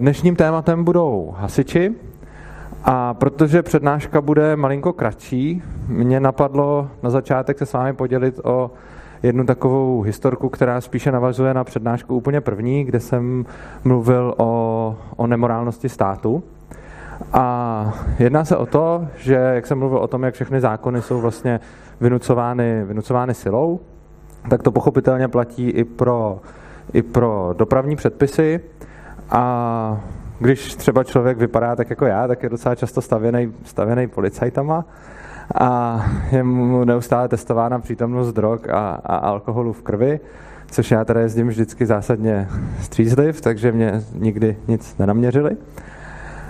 Dnešním tématem budou hasiči a protože přednáška bude malinko kratší, mě napadlo na začátek se s vámi podělit o jednu takovou historku, která spíše navazuje na přednášku úplně první, kde jsem mluvil o, o nemorálnosti státu. A jedná se o to, že jak jsem mluvil o tom, jak všechny zákony jsou vlastně vynucovány, vynucovány silou, tak to pochopitelně platí i pro, i pro dopravní předpisy. A když třeba člověk vypadá tak jako já, tak je docela často stavěný, stavěný policajtama a je mu neustále testována přítomnost drog a, a alkoholu v krvi, což já teda jezdím vždycky zásadně střízliv, takže mě nikdy nic nenaměřili.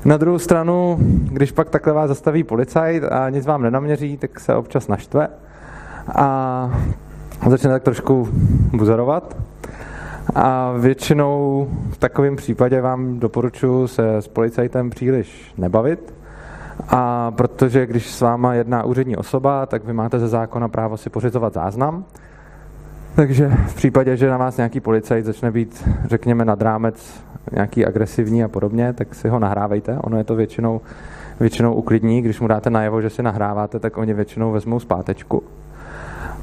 Na druhou stranu, když pak takhle vás zastaví policajt a nic vám nenaměří, tak se občas naštve a začne tak trošku buzerovat. A většinou v takovém případě vám doporučuji se s policajtem příliš nebavit, a protože když s váma jedná úřední osoba, tak vy máte ze zákona právo si pořizovat záznam. Takže v případě, že na vás nějaký policajt začne být, řekněme, nad rámec nějaký agresivní a podobně, tak si ho nahrávejte. Ono je to většinou, většinou uklidní. Když mu dáte najevo, že si nahráváte, tak oni většinou vezmou zpátečku.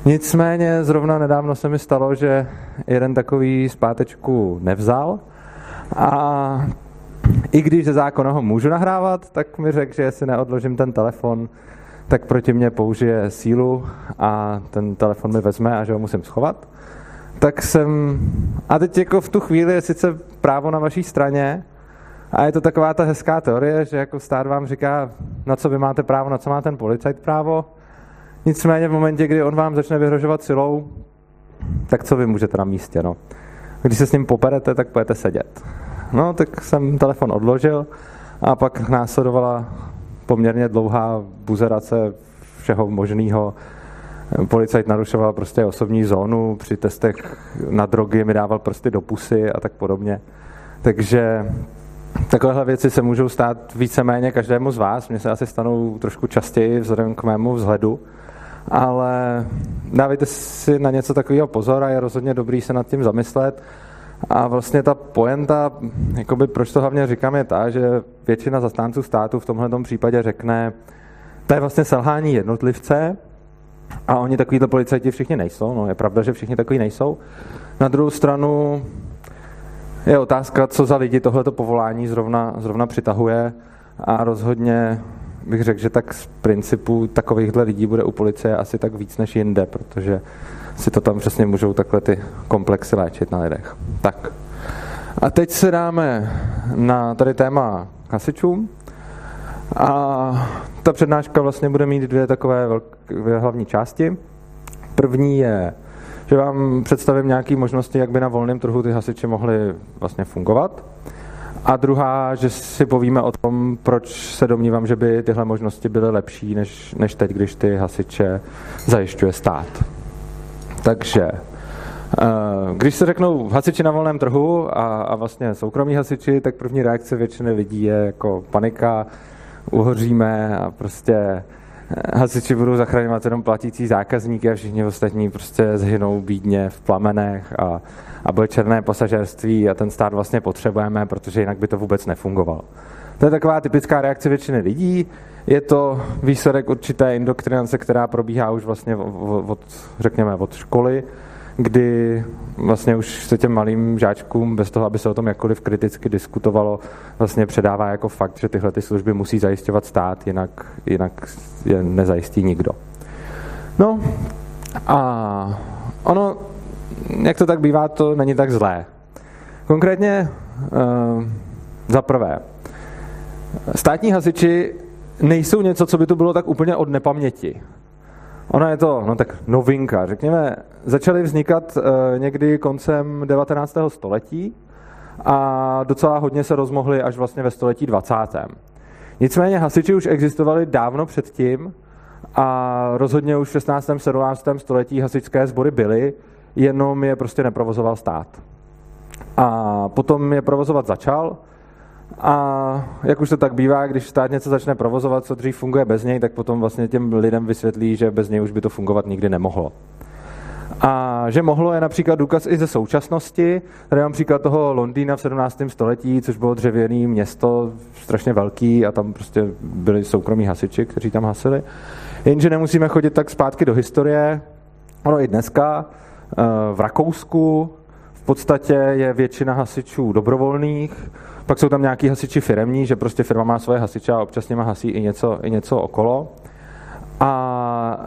Nicméně zrovna nedávno se mi stalo, že jeden takový zpátečku nevzal a i když ze zákona ho můžu nahrávat, tak mi řekl, že jestli neodložím ten telefon, tak proti mě použije sílu a ten telefon mi vezme a že ho musím schovat. Tak jsem, a teď jako v tu chvíli je sice právo na vaší straně a je to taková ta hezká teorie, že jako stát vám říká, na co vy máte právo, na co má ten policajt právo. Nicméně v momentě, kdy on vám začne vyhrožovat silou, tak co vy můžete na místě, no. Když se s ním poperete, tak pojete sedět. No, tak jsem telefon odložil a pak následovala poměrně dlouhá buzerace všeho možného. Policajt narušoval prostě osobní zónu, při testech na drogy mi dával prsty do pusy a tak podobně. Takže takovéhle věci se můžou stát víceméně každému z vás. Mně se asi stanou trošku častěji vzhledem k mému vzhledu. Ale dávejte si na něco takového pozor a je rozhodně dobrý se nad tím zamyslet a vlastně ta poenta, jakoby proč to hlavně říkám, je ta, že většina zastánců státu v tomhle případě řekne, to je vlastně selhání jednotlivce a oni takovýto policajti všichni nejsou. No, je pravda, že všichni takový nejsou. Na druhou stranu je otázka, co za lidi tohleto povolání zrovna, zrovna přitahuje a rozhodně bych řekl, že tak z principu takovýchhle lidí bude u policie asi tak víc než jinde, protože si to tam přesně můžou takhle ty komplexy léčit na lidech. Tak. A teď se dáme na tady téma hasičům. A ta přednáška vlastně bude mít dvě takové velké, hlavní části. První je, že vám představím nějaké možnosti, jak by na volném trhu ty hasiči mohly vlastně fungovat. A druhá, že si povíme o tom, proč se domnívám, že by tyhle možnosti byly lepší než, než teď, když ty hasiče zajišťuje stát. Takže eh, když se řeknou hasiči na volném trhu a, a vlastně soukromí hasiči, tak první reakce většiny lidí je jako panika, uhoříme a prostě hasiči budou zachraňovat jenom platící zákazníky a všichni ostatní prostě zhynou bídně v plamenech a, a bude černé pasažerství a ten stát vlastně potřebujeme, protože jinak by to vůbec nefungovalo. To je taková typická reakce většiny lidí. Je to výsledek určité indoktrinace, která probíhá už vlastně od, řekněme, od školy, kdy vlastně už se těm malým žáčkům, bez toho, aby se o tom jakkoliv kriticky diskutovalo, vlastně předává jako fakt, že tyhle ty služby musí zajišťovat stát, jinak, jinak je nezajistí nikdo. No a ono, jak to tak bývá, to není tak zlé. Konkrétně uh, za prvé, státní hasiči nejsou něco, co by to bylo tak úplně od nepaměti. Ona je to, no tak novinka, řekněme, začaly vznikat e, někdy koncem 19. století a docela hodně se rozmohly až vlastně ve století 20. Nicméně hasiči už existovali dávno předtím a rozhodně už v 16. 17. století hasičské sbory byly, jenom je prostě neprovozoval stát. A potom je provozovat začal, a jak už to tak bývá, když stát něco začne provozovat, co dřív funguje bez něj, tak potom vlastně těm lidem vysvětlí, že bez něj už by to fungovat nikdy nemohlo. A že mohlo je například důkaz i ze současnosti. Tady mám příklad toho Londýna v 17. století, což bylo dřevěné město, strašně velký a tam prostě byli soukromí hasiči, kteří tam hasili. Jenže nemusíme chodit tak zpátky do historie. Ono i dneska eh, v Rakousku podstatě je většina hasičů dobrovolných, pak jsou tam nějaký hasiči firemní, že prostě firma má svoje hasiče a občas něma hasí i něco, i něco okolo. A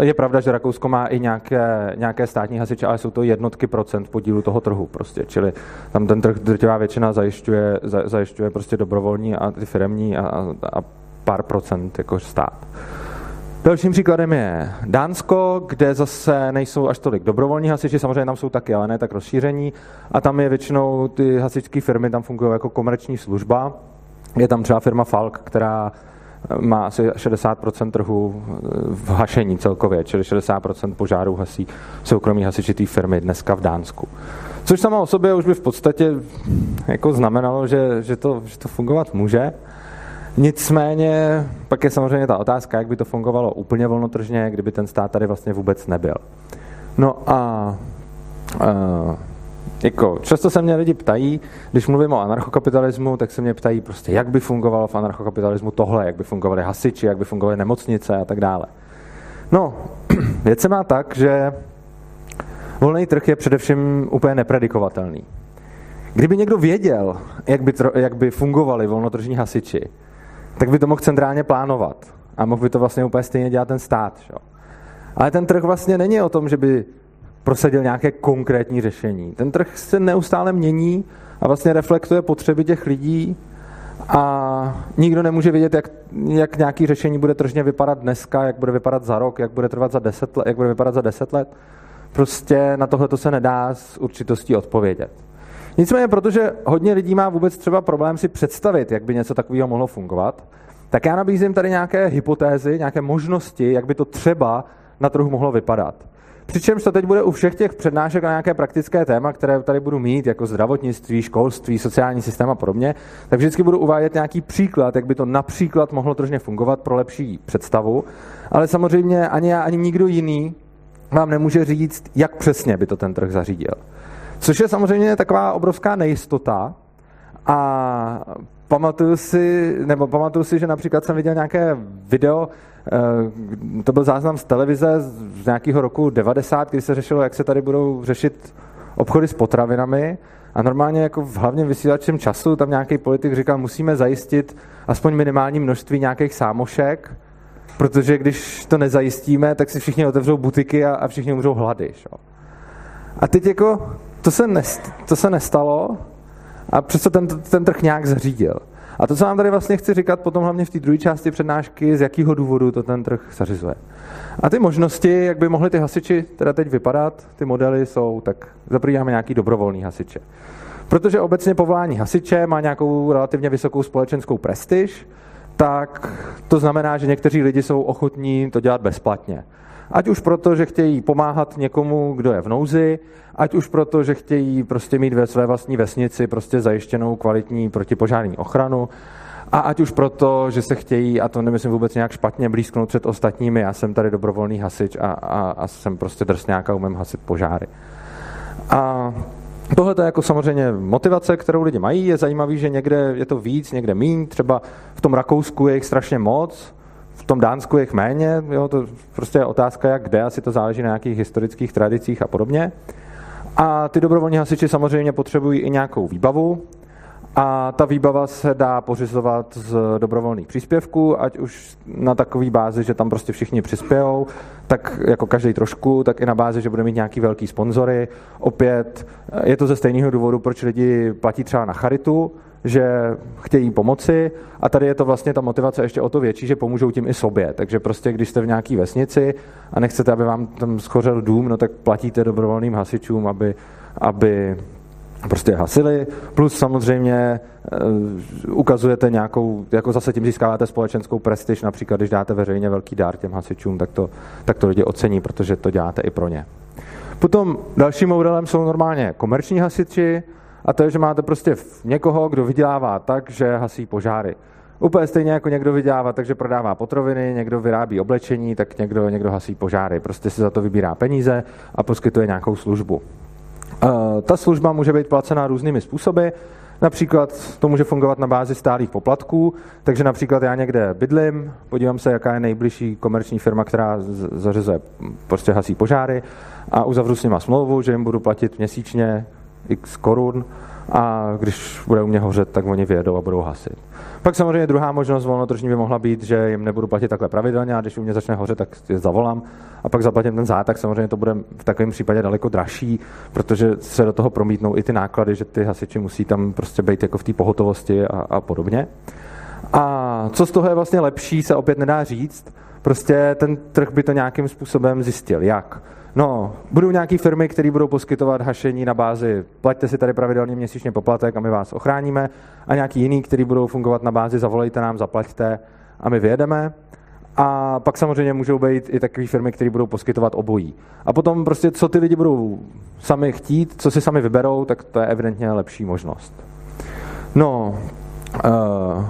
je pravda, že Rakousko má i nějaké, nějaké státní hasiče, ale jsou to jednotky procent podílu toho trhu prostě. Čili tam ten trh drtivá většina zajišťuje, zajišťuje prostě dobrovolní a ty firemní a, a pár procent jako stát. Dalším příkladem je Dánsko, kde zase nejsou až tolik dobrovolní hasiči, samozřejmě tam jsou taky, ale ne tak rozšíření. A tam je většinou ty hasičské firmy, tam fungují jako komerční služba. Je tam třeba firma Falk, která má asi 60% trhu v hašení celkově, čili 60% požárů hasí soukromí hasičitý firmy dneska v Dánsku. Což samo o sobě už by v podstatě jako znamenalo, že, že, to, že to fungovat může. Nicméně pak je samozřejmě ta otázka, jak by to fungovalo úplně volnotržně, kdyby ten stát tady vlastně vůbec nebyl. No a uh, jako, často se mě lidi ptají, když mluvím o anarchokapitalismu, tak se mě ptají prostě, jak by fungovalo v anarchokapitalismu tohle, jak by fungovaly hasiči, jak by fungovaly nemocnice a tak dále. No, věc se má tak, že volný trh je především úplně nepredikovatelný. Kdyby někdo věděl, jak by, tro, jak by fungovali volnotržní hasiči, tak by to mohl centrálně plánovat. A mohl by to vlastně úplně stejně dělat ten stát. Šo? Ale ten trh vlastně není o tom, že by prosadil nějaké konkrétní řešení. Ten trh se neustále mění a vlastně reflektuje potřeby těch lidí a nikdo nemůže vědět, jak, jak nějaký řešení bude tržně vypadat dneska, jak bude vypadat za rok, jak bude trvat za deset let, jak bude vypadat za deset let. Prostě na tohle to se nedá s určitostí odpovědět. Nicméně, protože hodně lidí má vůbec třeba problém si představit, jak by něco takového mohlo fungovat, tak já nabízím tady nějaké hypotézy, nějaké možnosti, jak by to třeba na trhu mohlo vypadat. Přičemž to teď bude u všech těch přednášek na nějaké praktické téma, které tady budu mít, jako zdravotnictví, školství, sociální systém a podobně, tak vždycky budu uvádět nějaký příklad, jak by to například mohlo tržně fungovat pro lepší představu. Ale samozřejmě ani já, ani nikdo jiný vám nemůže říct, jak přesně by to ten trh zařídil. Což je samozřejmě taková obrovská nejistota a pamatuju si, nebo pamatuju si, že například jsem viděl nějaké video, eh, to byl záznam z televize z nějakého roku 90, kdy se řešilo, jak se tady budou řešit obchody s potravinami a normálně jako v hlavním vysílačem času tam nějaký politik říkal, musíme zajistit aspoň minimální množství nějakých sámošek, protože když to nezajistíme, tak si všichni otevřou butiky a, a všichni umřou hlady. Šo? A teď jako to se, nest, to se nestalo a přesto ten, ten trh nějak zařídil. A to, co vám tady vlastně chci říkat potom hlavně v té druhé části přednášky, z jakého důvodu to ten trh zařizuje. A ty možnosti, jak by mohly ty hasiči teda teď vypadat, ty modely jsou, tak zaprvé máme nějaký dobrovolný hasiče. Protože obecně povolání hasiče má nějakou relativně vysokou společenskou prestiž, tak to znamená, že někteří lidi jsou ochotní to dělat bezplatně. Ať už proto, že chtějí pomáhat někomu, kdo je v nouzi, ať už proto, že chtějí prostě mít ve své vlastní vesnici prostě zajištěnou kvalitní protipožární ochranu, a ať už proto, že se chtějí, a to nemyslím vůbec nějak špatně, blízknout před ostatními, já jsem tady dobrovolný hasič a, a, a jsem prostě drsňák a umím hasit požáry. A Tohle je jako samozřejmě motivace, kterou lidi mají. Je zajímavý, že někde je to víc, někde míň. Třeba v tom Rakousku je jich strašně moc, tom Dánsku je méně. Jo, to prostě je otázka, jak kde, asi to záleží na nějakých historických tradicích a podobně. A ty dobrovolní hasiči samozřejmě potřebují i nějakou výbavu, a ta výbava se dá pořizovat z dobrovolných příspěvků, ať už na takový bázi, že tam prostě všichni přispějou, tak jako každý trošku, tak i na bázi, že bude mít nějaký velký sponzory. Opět je to ze stejného důvodu, proč lidi platí třeba na charitu, že chtějí pomoci a tady je to vlastně ta motivace ještě o to větší, že pomůžou tím i sobě. Takže prostě, když jste v nějaké vesnici a nechcete, aby vám tam schořel dům, no tak platíte dobrovolným hasičům, aby, aby prostě hasili, plus samozřejmě uh, ukazujete nějakou, jako zase tím získáváte společenskou prestiž, například když dáte veřejně velký dár těm hasičům, tak to, tak to lidi ocení, protože to děláte i pro ně. Potom dalším modelem jsou normálně komerční hasiči, a to je, že máte prostě někoho, kdo vydělává tak, že hasí požáry. Úplně stejně jako někdo vydělává, takže prodává potroviny, někdo vyrábí oblečení, tak někdo, někdo hasí požáry. Prostě si za to vybírá peníze a poskytuje nějakou službu. Ta služba může být placená různými způsoby. Například to může fungovat na bázi stálých poplatků, takže například já někde bydlím, podívám se, jaká je nejbližší komerční firma, která zařizuje, prostě hasí požáry a uzavřu s nima smlouvu, že jim budu platit měsíčně x korun a když bude u mě hořet, tak oni vyjedou a budou hasit. Pak samozřejmě druhá možnost volnotržní by mohla být, že jim nebudu platit takhle pravidelně a když u mě začne hořet, tak je zavolám a pak zaplatím ten zátak. Samozřejmě to bude v takovém případě daleko dražší, protože se do toho promítnou i ty náklady, že ty hasiči musí tam prostě být jako v té pohotovosti a, a podobně. A co z toho je vlastně lepší, se opět nedá říct. Prostě ten trh by to nějakým způsobem zjistil. Jak? No, budou nějaké firmy, které budou poskytovat hašení na bázi, plaťte si tady pravidelně měsíčně poplatek a my vás ochráníme, a nějaký jiný, který budou fungovat na bázi zavolejte nám, zaplaťte a my vyjedeme. A pak samozřejmě můžou být i takové firmy, které budou poskytovat obojí. A potom prostě, co ty lidi budou sami chtít, co si sami vyberou, tak to je evidentně lepší možnost. No, uh,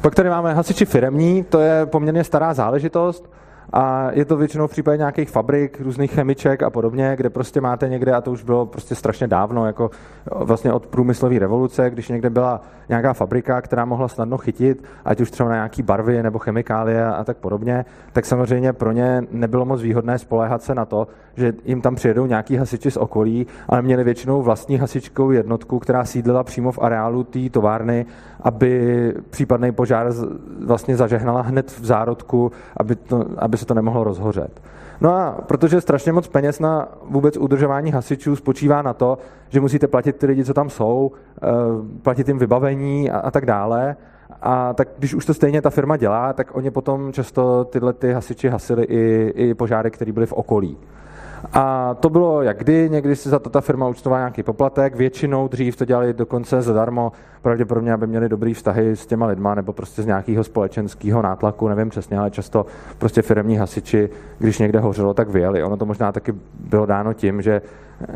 pak tady máme hasiči firemní, to je poměrně stará záležitost. A je to většinou v případě nějakých fabrik, různých chemiček a podobně, kde prostě máte někde, a to už bylo prostě strašně dávno, jako vlastně od průmyslové revoluce, když někde byla nějaká fabrika, která mohla snadno chytit, ať už třeba na nějaký barvy nebo chemikálie a tak podobně, tak samozřejmě pro ně nebylo moc výhodné spoléhat se na to, že jim tam přijedou nějaký hasiči z okolí, ale měli většinou vlastní hasičkou jednotku, která sídlila přímo v areálu té továrny, aby případný požár vlastně zažehnala hned v zárodku, aby, to, aby se to nemohlo rozhořet. No a protože strašně moc peněz na vůbec udržování hasičů spočívá na to, že musíte platit ty lidi, co tam jsou, eh, platit jim vybavení a, a tak dále, a tak když už to stejně ta firma dělá, tak oni potom často tyhle ty hasiči hasili i, i požáry, které byly v okolí. A to bylo jak kdy, někdy si za to ta firma účtovala nějaký poplatek, většinou dřív to dělali dokonce zadarmo, pravděpodobně, aby měli dobrý vztahy s těma lidma nebo prostě z nějakého společenského nátlaku, nevím přesně, ale často prostě firmní hasiči, když někde hořelo, tak vyjeli. Ono to možná taky bylo dáno tím, že,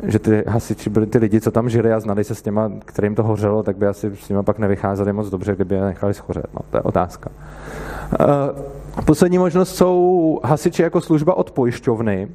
že ty hasiči byli ty lidi, co tam žili a znali se s těma, kterým to hořelo, tak by asi s nimi pak nevycházeli moc dobře, kdyby je nechali schořet. No, to je otázka. Uh, poslední možnost jsou hasiči jako služba od pojišťovny,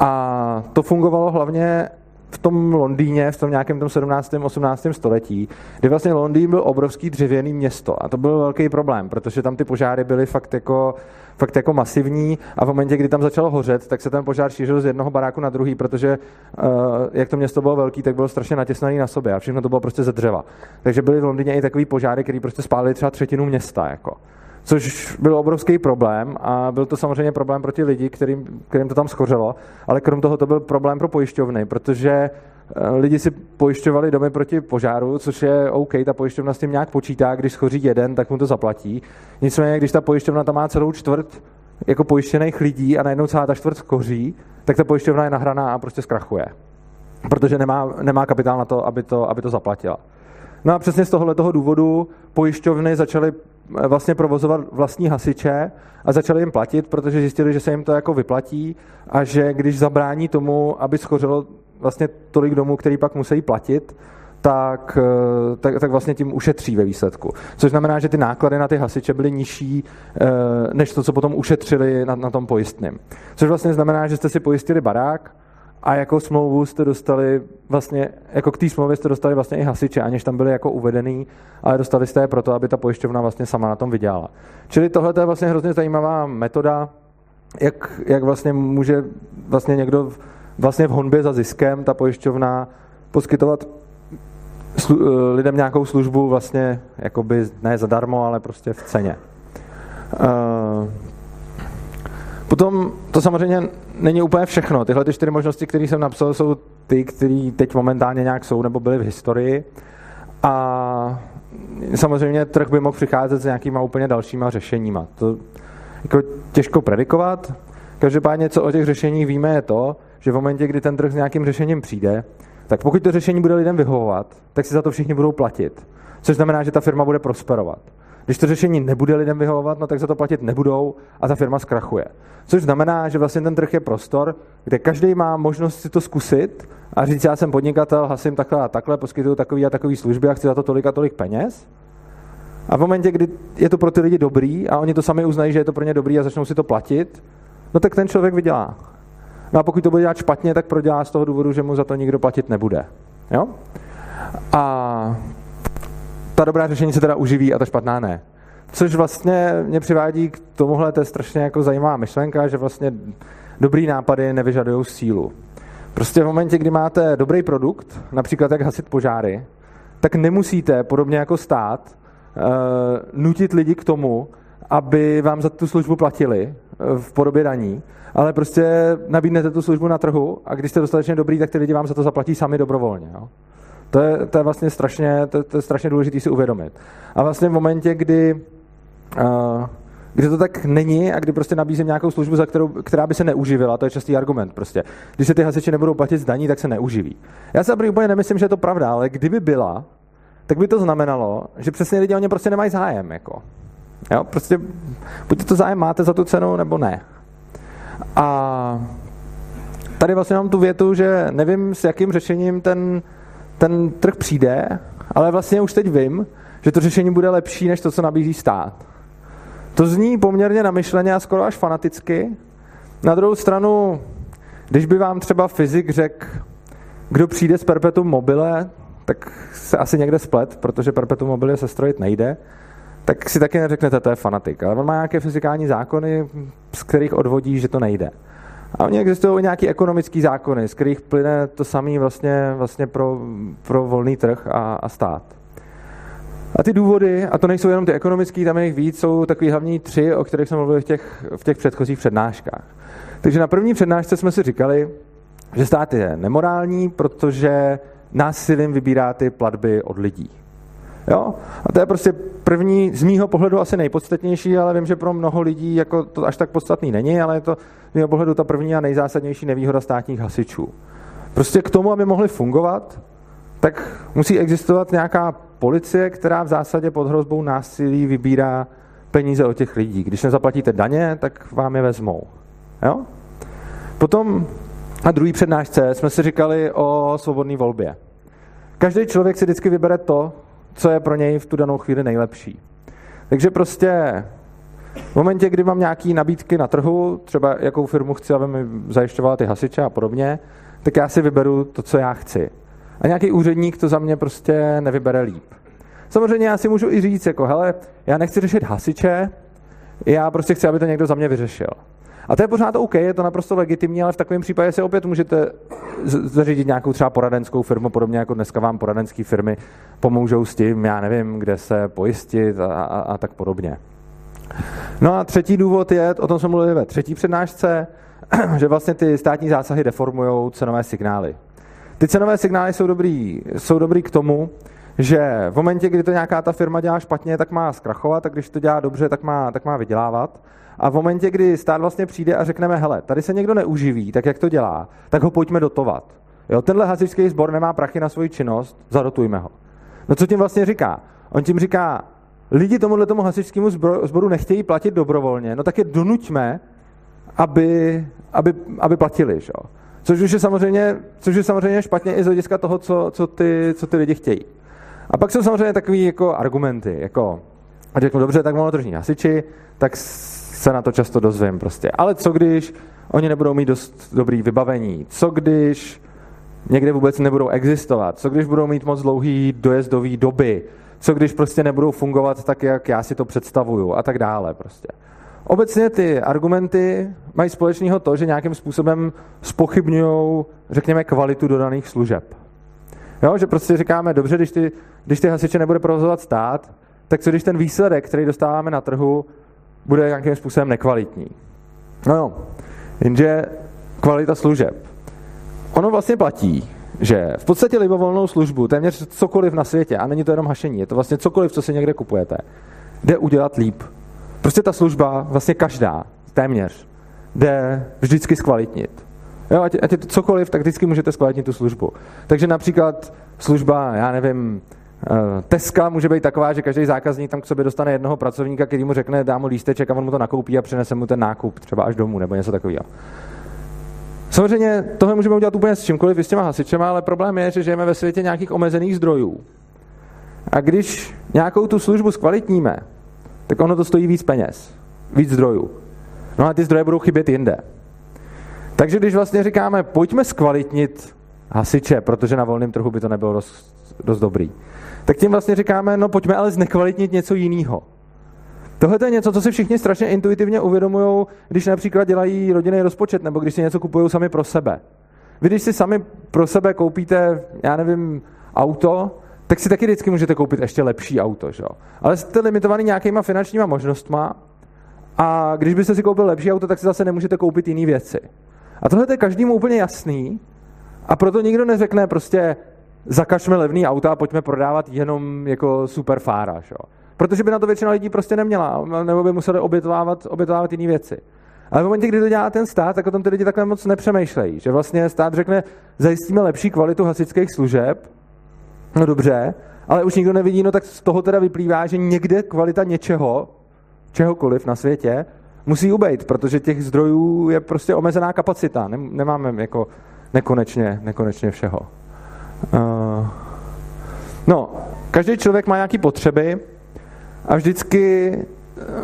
a to fungovalo hlavně v tom Londýně, v tom nějakém tom 17. 18. století, kdy vlastně Londýn byl obrovský dřevěný město a to byl velký problém, protože tam ty požáry byly fakt jako, fakt jako masivní a v momentě, kdy tam začalo hořet, tak se ten požár šířil z jednoho baráku na druhý, protože uh, jak to město bylo velký, tak bylo strašně natěsnaný na sobě a všechno to bylo prostě ze dřeva. Takže byly v Londýně i takový požáry, které prostě spálily třeba třetinu města. Jako což byl obrovský problém a byl to samozřejmě problém pro ty lidi, kterým, kterým to tam schořelo, ale krom toho to byl problém pro pojišťovny, protože eh, lidi si pojišťovali domy proti požáru, což je OK, ta pojišťovna s tím nějak počítá, když schoří jeden, tak mu to zaplatí. Nicméně, když ta pojišťovna tam má celou čtvrt jako pojištěných lidí a najednou celá ta čtvrt skoří, tak ta pojišťovna je nahraná a prostě zkrachuje. Protože nemá, nemá kapitál na to, aby to, aby to zaplatila. No a přesně z tohohle toho důvodu pojišťovny začaly vlastně provozovat vlastní hasiče a začali jim platit, protože zjistili, že se jim to jako vyplatí a že když zabrání tomu, aby schořelo vlastně tolik domů, který pak musí platit, tak, eh, tak, tak vlastně tím ušetří ve výsledku. Což znamená, že ty náklady na ty hasiče byly nižší, eh, než to, co potom ušetřili na, na tom pojistném. Což vlastně znamená, že jste si pojistili barák, a jako smlouvu jste dostali vlastně, jako k té smlouvě jste dostali vlastně i hasiče, aniž tam byli jako uvedený, ale dostali jste je proto, aby ta pojišťovna vlastně sama na tom vydělala. Čili tohle je vlastně hrozně zajímavá metoda, jak, jak vlastně může vlastně někdo vlastně v honbě za ziskem ta pojišťovna poskytovat slu, lidem nějakou službu vlastně jakoby ne zadarmo, ale prostě v ceně. Uh, Potom to samozřejmě není úplně všechno. Tyhle ty čtyři možnosti, které jsem napsal, jsou ty, které teď momentálně nějak jsou nebo byly v historii. A samozřejmě trh by mohl přicházet s nějakýma úplně dalšíma řešeníma. To jako těžko predikovat. Každopádně, co o těch řešeních víme, je to, že v momentě, kdy ten trh s nějakým řešením přijde, tak pokud to řešení bude lidem vyhovovat, tak si za to všichni budou platit. Což znamená, že ta firma bude prosperovat. Když to řešení nebude lidem vyhovovat, no tak za to platit nebudou a ta firma zkrachuje. Což znamená, že vlastně ten trh je prostor, kde každý má možnost si to zkusit a říct, já jsem podnikatel, hasím takhle a takhle, poskytuju takový a takový služby a chci za to tolik a tolik peněz. A v momentě, kdy je to pro ty lidi dobrý a oni to sami uznají, že je to pro ně dobrý a začnou si to platit, no tak ten člověk vydělá. No a pokud to bude dělat špatně, tak prodělá z toho důvodu, že mu za to nikdo platit nebude. Jo? A ta dobrá řešení se teda uživí a ta špatná ne. Což vlastně mě přivádí k tomuhle, to je strašně jako zajímavá myšlenka, že vlastně dobrý nápady nevyžadují sílu. Prostě v momentě, kdy máte dobrý produkt, například jak hasit požáry, tak nemusíte, podobně jako stát, uh, nutit lidi k tomu, aby vám za tu službu platili uh, v podobě daní, ale prostě nabídnete tu službu na trhu a když jste dostatečně dobrý, tak ty lidi vám za to zaplatí sami dobrovolně. Jo? To je, to je vlastně strašně, to, to je strašně důležité si uvědomit. A vlastně v momentě, kdy, uh, kdy to tak není a kdy prostě nabízím nějakou službu, za kterou, která by se neuživila, to je častý argument prostě. Když se ty hasiči nebudou platit z daní, tak se neuživí. Já se úplně nemyslím, že je to pravda, ale kdyby byla, tak by to znamenalo, že přesně lidi o ně prostě nemají zájem. Jako. Jo, prostě buď to zájem máte za tu cenu, nebo ne. A tady vlastně mám tu větu, že nevím, s jakým řešením ten, ten trh přijde, ale vlastně už teď vím, že to řešení bude lepší, než to, co nabízí stát. To zní poměrně namyšleně a skoro až fanaticky. Na druhou stranu, když by vám třeba fyzik řekl, kdo přijde z perpetuum mobile, tak se asi někde splet, protože perpetuum mobile se strojit nejde, tak si taky neřeknete, to je fanatik. Ale on má nějaké fyzikální zákony, z kterých odvodí, že to nejde. A oni existují nějaké ekonomické zákony, z kterých plyne to samé vlastně, vlastně pro, pro volný trh a, a stát. A ty důvody, a to nejsou jenom ty ekonomické, tam jich víc, jsou takový hlavní tři, o kterých jsme mluvili v těch, v těch předchozích přednáškách. Takže na první přednášce jsme si říkali, že stát je nemorální, protože násilím vybírá ty platby od lidí. Jo? A to je prostě první, z mýho pohledu asi nejpodstatnější, ale vím, že pro mnoho lidí jako to až tak podstatný není, ale je to z mýho pohledu ta první a nejzásadnější nevýhoda státních hasičů. Prostě k tomu, aby mohli fungovat, tak musí existovat nějaká policie, která v zásadě pod hrozbou násilí vybírá peníze od těch lidí. Když nezaplatíte daně, tak vám je vezmou. Jo? Potom na druhý přednášce jsme si říkali o svobodné volbě. Každý člověk si vždycky vybere to, co je pro něj v tu danou chvíli nejlepší. Takže prostě v momentě, kdy mám nějaké nabídky na trhu, třeba jakou firmu chci, aby mi zajišťovala ty hasiče a podobně, tak já si vyberu to, co já chci. A nějaký úředník to za mě prostě nevybere líp. Samozřejmě já si můžu i říct, jako hele, já nechci řešit hasiče, já prostě chci, aby to někdo za mě vyřešil. A to je pořád OK, je to naprosto legitimní, ale v takovém případě si opět můžete zařídit nějakou třeba poradenskou firmu, podobně jako dneska vám poradenské firmy pomůžou s tím, já nevím, kde se pojistit a, a, a tak podobně. No a třetí důvod je, o tom jsme mluvili ve třetí přednášce, že vlastně ty státní zásahy deformují cenové signály. Ty cenové signály jsou dobrý, jsou dobrý k tomu, že v momentě, kdy to nějaká ta firma dělá špatně, tak má zkrachovat, a když to dělá dobře, tak má, tak má vydělávat. A v momentě, kdy stát vlastně přijde a řekneme, hele, tady se někdo neuživí, tak jak to dělá, tak ho pojďme dotovat. Jo, tenhle hasičský sbor nemá prachy na svoji činnost, zadotujme ho. No co tím vlastně říká? On tím říká, lidi tomuhle tomu hasičskému sboru nechtějí platit dobrovolně, no tak je donuťme, aby, aby, aby platili. Že? Což už je samozřejmě, což je samozřejmě špatně i z hlediska toho, co, co, ty, co ty lidi chtějí. A pak jsou samozřejmě takové jako argumenty, jako a řeknu, dobře, tak malotržní hasiči, tak se na to často dozvím prostě. Ale co když oni nebudou mít dost dobrý vybavení? Co když někde vůbec nebudou existovat? Co když budou mít moc dlouhý dojezdový doby? Co když prostě nebudou fungovat tak, jak já si to představuju? A tak dále prostě. Obecně ty argumenty mají společného to, že nějakým způsobem spochybňují, řekněme, kvalitu dodaných služeb. Jo, že prostě říkáme, dobře, když ty, když ty hasiče nebude provozovat stát, tak co když ten výsledek, který dostáváme na trhu, bude nějakým způsobem nekvalitní. No jo, jenže kvalita služeb. Ono vlastně platí, že v podstatě libovolnou službu, téměř cokoliv na světě, a není to jenom hašení, je to vlastně cokoliv, co si někde kupujete, jde udělat líp. Prostě ta služba, vlastně každá, téměř, jde vždycky zkvalitnit. Jo, ať, ať je to cokoliv, tak vždycky můžete zkvalitnit tu službu. Takže například služba, já nevím, Teska může být taková, že každý zákazník tam k sobě dostane jednoho pracovníka, který mu řekne, dá mu lísteček a on mu to nakoupí a přinese mu ten nákup třeba až domů nebo něco takového. Samozřejmě tohle můžeme udělat úplně s čímkoliv, s těma hasičema, ale problém je, že žijeme ve světě nějakých omezených zdrojů. A když nějakou tu službu zkvalitníme, tak ono to stojí víc peněz, víc zdrojů. No a ty zdroje budou chybět jinde. Takže když vlastně říkáme, pojďme zkvalitnit hasiče, protože na volném trhu by to nebylo dost, dost dobrý, tak tím vlastně říkáme, no pojďme ale znekvalitnit něco jiného. Tohle je něco, co si všichni strašně intuitivně uvědomují, když například dělají rodinný rozpočet nebo když si něco kupují sami pro sebe. Vy, když si sami pro sebe koupíte, já nevím, auto, tak si taky vždycky můžete koupit ještě lepší auto. Že? Ale jste limitovaný nějakýma finančníma možnostma a když byste si koupil lepší auto, tak si zase nemůžete koupit jiné věci. A tohle je každému úplně jasný a proto nikdo neřekne prostě zakažme levný auta a pojďme prodávat jenom jako super fára. Že? Protože by na to většina lidí prostě neměla, nebo by museli obětovávat, obětovávat jiné věci. Ale v momentě, kdy to dělá ten stát, tak o tom ty lidi takhle moc nepřemýšlejí. Že vlastně stát řekne, zajistíme lepší kvalitu hasičských služeb, no dobře, ale už nikdo nevidí, no tak z toho teda vyplývá, že někde kvalita něčeho, čehokoliv na světě, musí ubejt, protože těch zdrojů je prostě omezená kapacita. Nemáme jako nekonečně, nekonečně všeho. Uh, no, každý člověk má nějaké potřeby a vždycky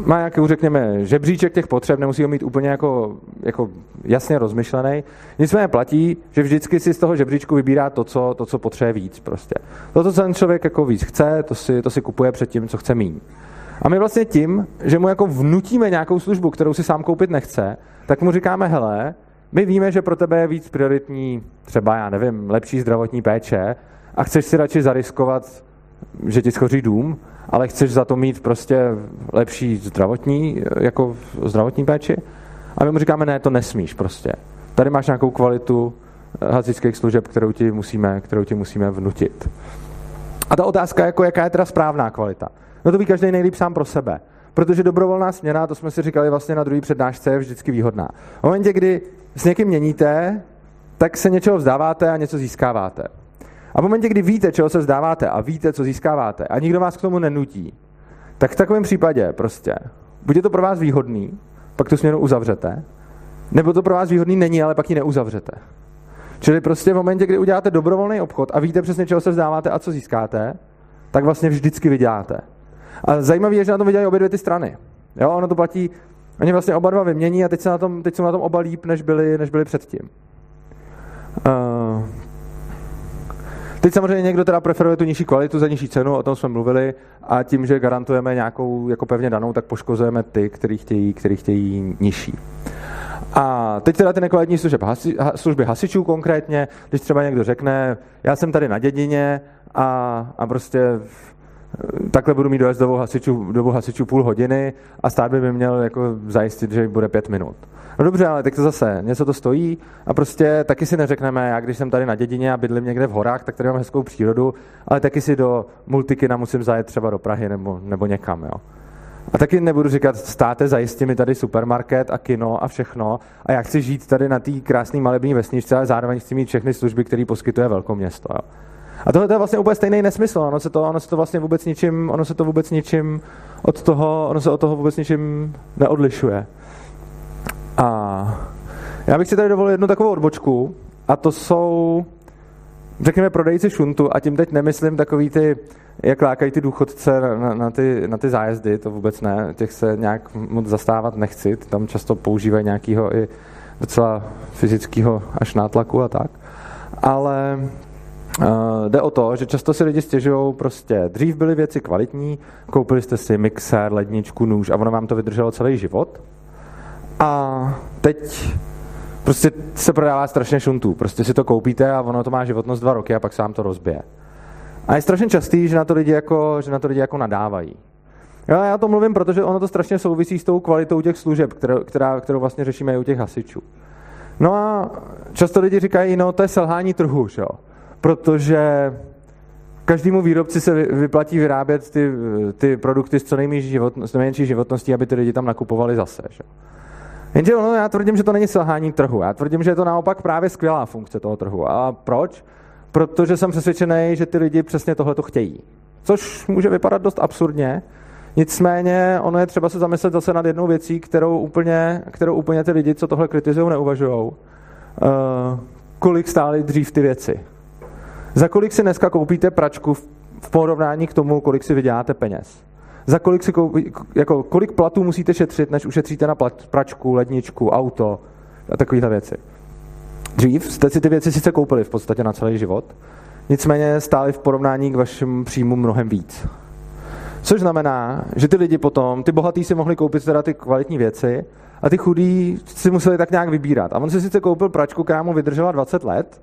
má nějaký, řekněme, žebříček těch potřeb, nemusí ho mít úplně jako, jako jasně rozmyšlený. Nicméně platí, že vždycky si z toho žebříčku vybírá to, co, to, co potřebuje víc. Prostě. To, co ten člověk jako víc chce, to si, to si kupuje před tím, co chce mít. A my vlastně tím, že mu jako vnutíme nějakou službu, kterou si sám koupit nechce, tak mu říkáme, hele, my víme, že pro tebe je víc prioritní třeba, já nevím, lepší zdravotní péče a chceš si radši zariskovat, že ti schoří dům, ale chceš za to mít prostě lepší zdravotní, jako zdravotní péči. A my mu říkáme, ne, to nesmíš prostě. Tady máš nějakou kvalitu eh, hasičských služeb, kterou ti musíme, kterou ti musíme vnutit. A ta otázka, jako jaká je teda správná kvalita. No to ví každý nejlíp sám pro sebe. Protože dobrovolná směna, to jsme si říkali vlastně na druhý přednášce, je vždycky výhodná. V momentě, kdy s někým měníte, tak se něčeho vzdáváte a něco získáváte. A v momentě, kdy víte, čeho se vzdáváte a víte, co získáváte a nikdo vás k tomu nenutí, tak v takovém případě prostě, buď je to pro vás výhodný, pak tu směnu uzavřete, nebo to pro vás výhodný není, ale pak ji neuzavřete. Čili prostě v momentě, kdy uděláte dobrovolný obchod a víte přesně, čeho se vzdáváte a co získáte, tak vlastně vždycky vyděláte. A zajímavé je, že na tom vydělají obě dvě ty strany. Jo, ono to platí, oni vlastně oba dva vymění a teď, se na tom, teď jsou na tom oba líp, než byli, než byli předtím. Uh, Teď samozřejmě někdo teda preferuje tu nižší kvalitu za nižší cenu, o tom jsme mluvili, a tím, že garantujeme nějakou jako pevně danou, tak poškozujeme ty, kteří chtějí, který chtějí nižší. A teď teda ty nekvalitní služby, hasi, služby hasičů konkrétně, když třeba někdo řekne, já jsem tady na dědině a, a prostě takhle budu mít dojezdovou hasičů, dobu hasičů půl hodiny a stát by mi měl jako zajistit, že bude pět minut. No dobře, ale tak to zase něco to stojí a prostě taky si neřekneme, já když jsem tady na dědině a bydlím někde v horách, tak tady mám hezkou přírodu, ale taky si do multikina musím zajet třeba do Prahy nebo, nebo někam. Jo. A taky nebudu říkat, státe, zajistí mi tady supermarket a kino a všechno a já chci žít tady na té krásné malební vesničce, ale zároveň chci mít všechny služby, které poskytuje velkoměsto. Jo. A tohle je vlastně úplně stejný nesmysl. Ono se to, ono se to vlastně vůbec ničím, ono se to vůbec ničím od toho, ono se od toho vůbec ničím neodlišuje. A já bych si tady dovolil jednu takovou odbočku, a to jsou, řekněme, prodejci šuntu, a tím teď nemyslím takový ty, jak lákají ty důchodce na, na, ty, na ty zájezdy, to vůbec ne, těch se nějak moc zastávat nechci, tam často používají nějakého i docela fyzického až nátlaku a tak. Ale Uh, jde o to, že často si lidi stěžují prostě, dřív byly věci kvalitní, koupili jste si mixer, ledničku, nůž a ono vám to vydrželo celý život. A teď prostě se prodává strašně šuntů. Prostě si to koupíte a ono to má životnost dva roky a pak se vám to rozbije. A je strašně častý, že na to lidi jako, že na to lidi jako nadávají. Jo, já to mluvím, protože ono to strašně souvisí s tou kvalitou těch služeb, kterou, která, kterou vlastně řešíme i u těch hasičů. No a často lidi říkají, no to je selhání trhu, že jo? Protože každému výrobci se vyplatí vyrábět ty, ty produkty s co život, nejmenší životností, aby ty lidi tam nakupovali zase. Že? Jenže ono, já tvrdím, že to není selhání trhu. Já tvrdím, že je to naopak právě skvělá funkce toho trhu. A proč? Protože jsem přesvědčený, že ty lidi přesně tohle to chtějí. Což může vypadat dost absurdně, nicméně ono je třeba se zamyslet zase nad jednou věcí, kterou úplně, kterou úplně ty lidi, co tohle kritizují, neuvažují. Uh, kolik stály dřív ty věci? Za kolik si dneska koupíte pračku v porovnání k tomu, kolik si vyděláte peněz. Za kolik, si koupí, jako, kolik platů musíte šetřit, než ušetříte na pračku, ledničku, auto a takovéhle věci. Dřív jste si ty věci sice koupili v podstatě na celý život, nicméně stály v porovnání k vašim příjmům mnohem víc. Což znamená, že ty lidi potom, ty bohatí si mohli koupit teda ty kvalitní věci a ty chudí si museli tak nějak vybírat. A on si sice koupil pračku, která mu vydržela 20 let,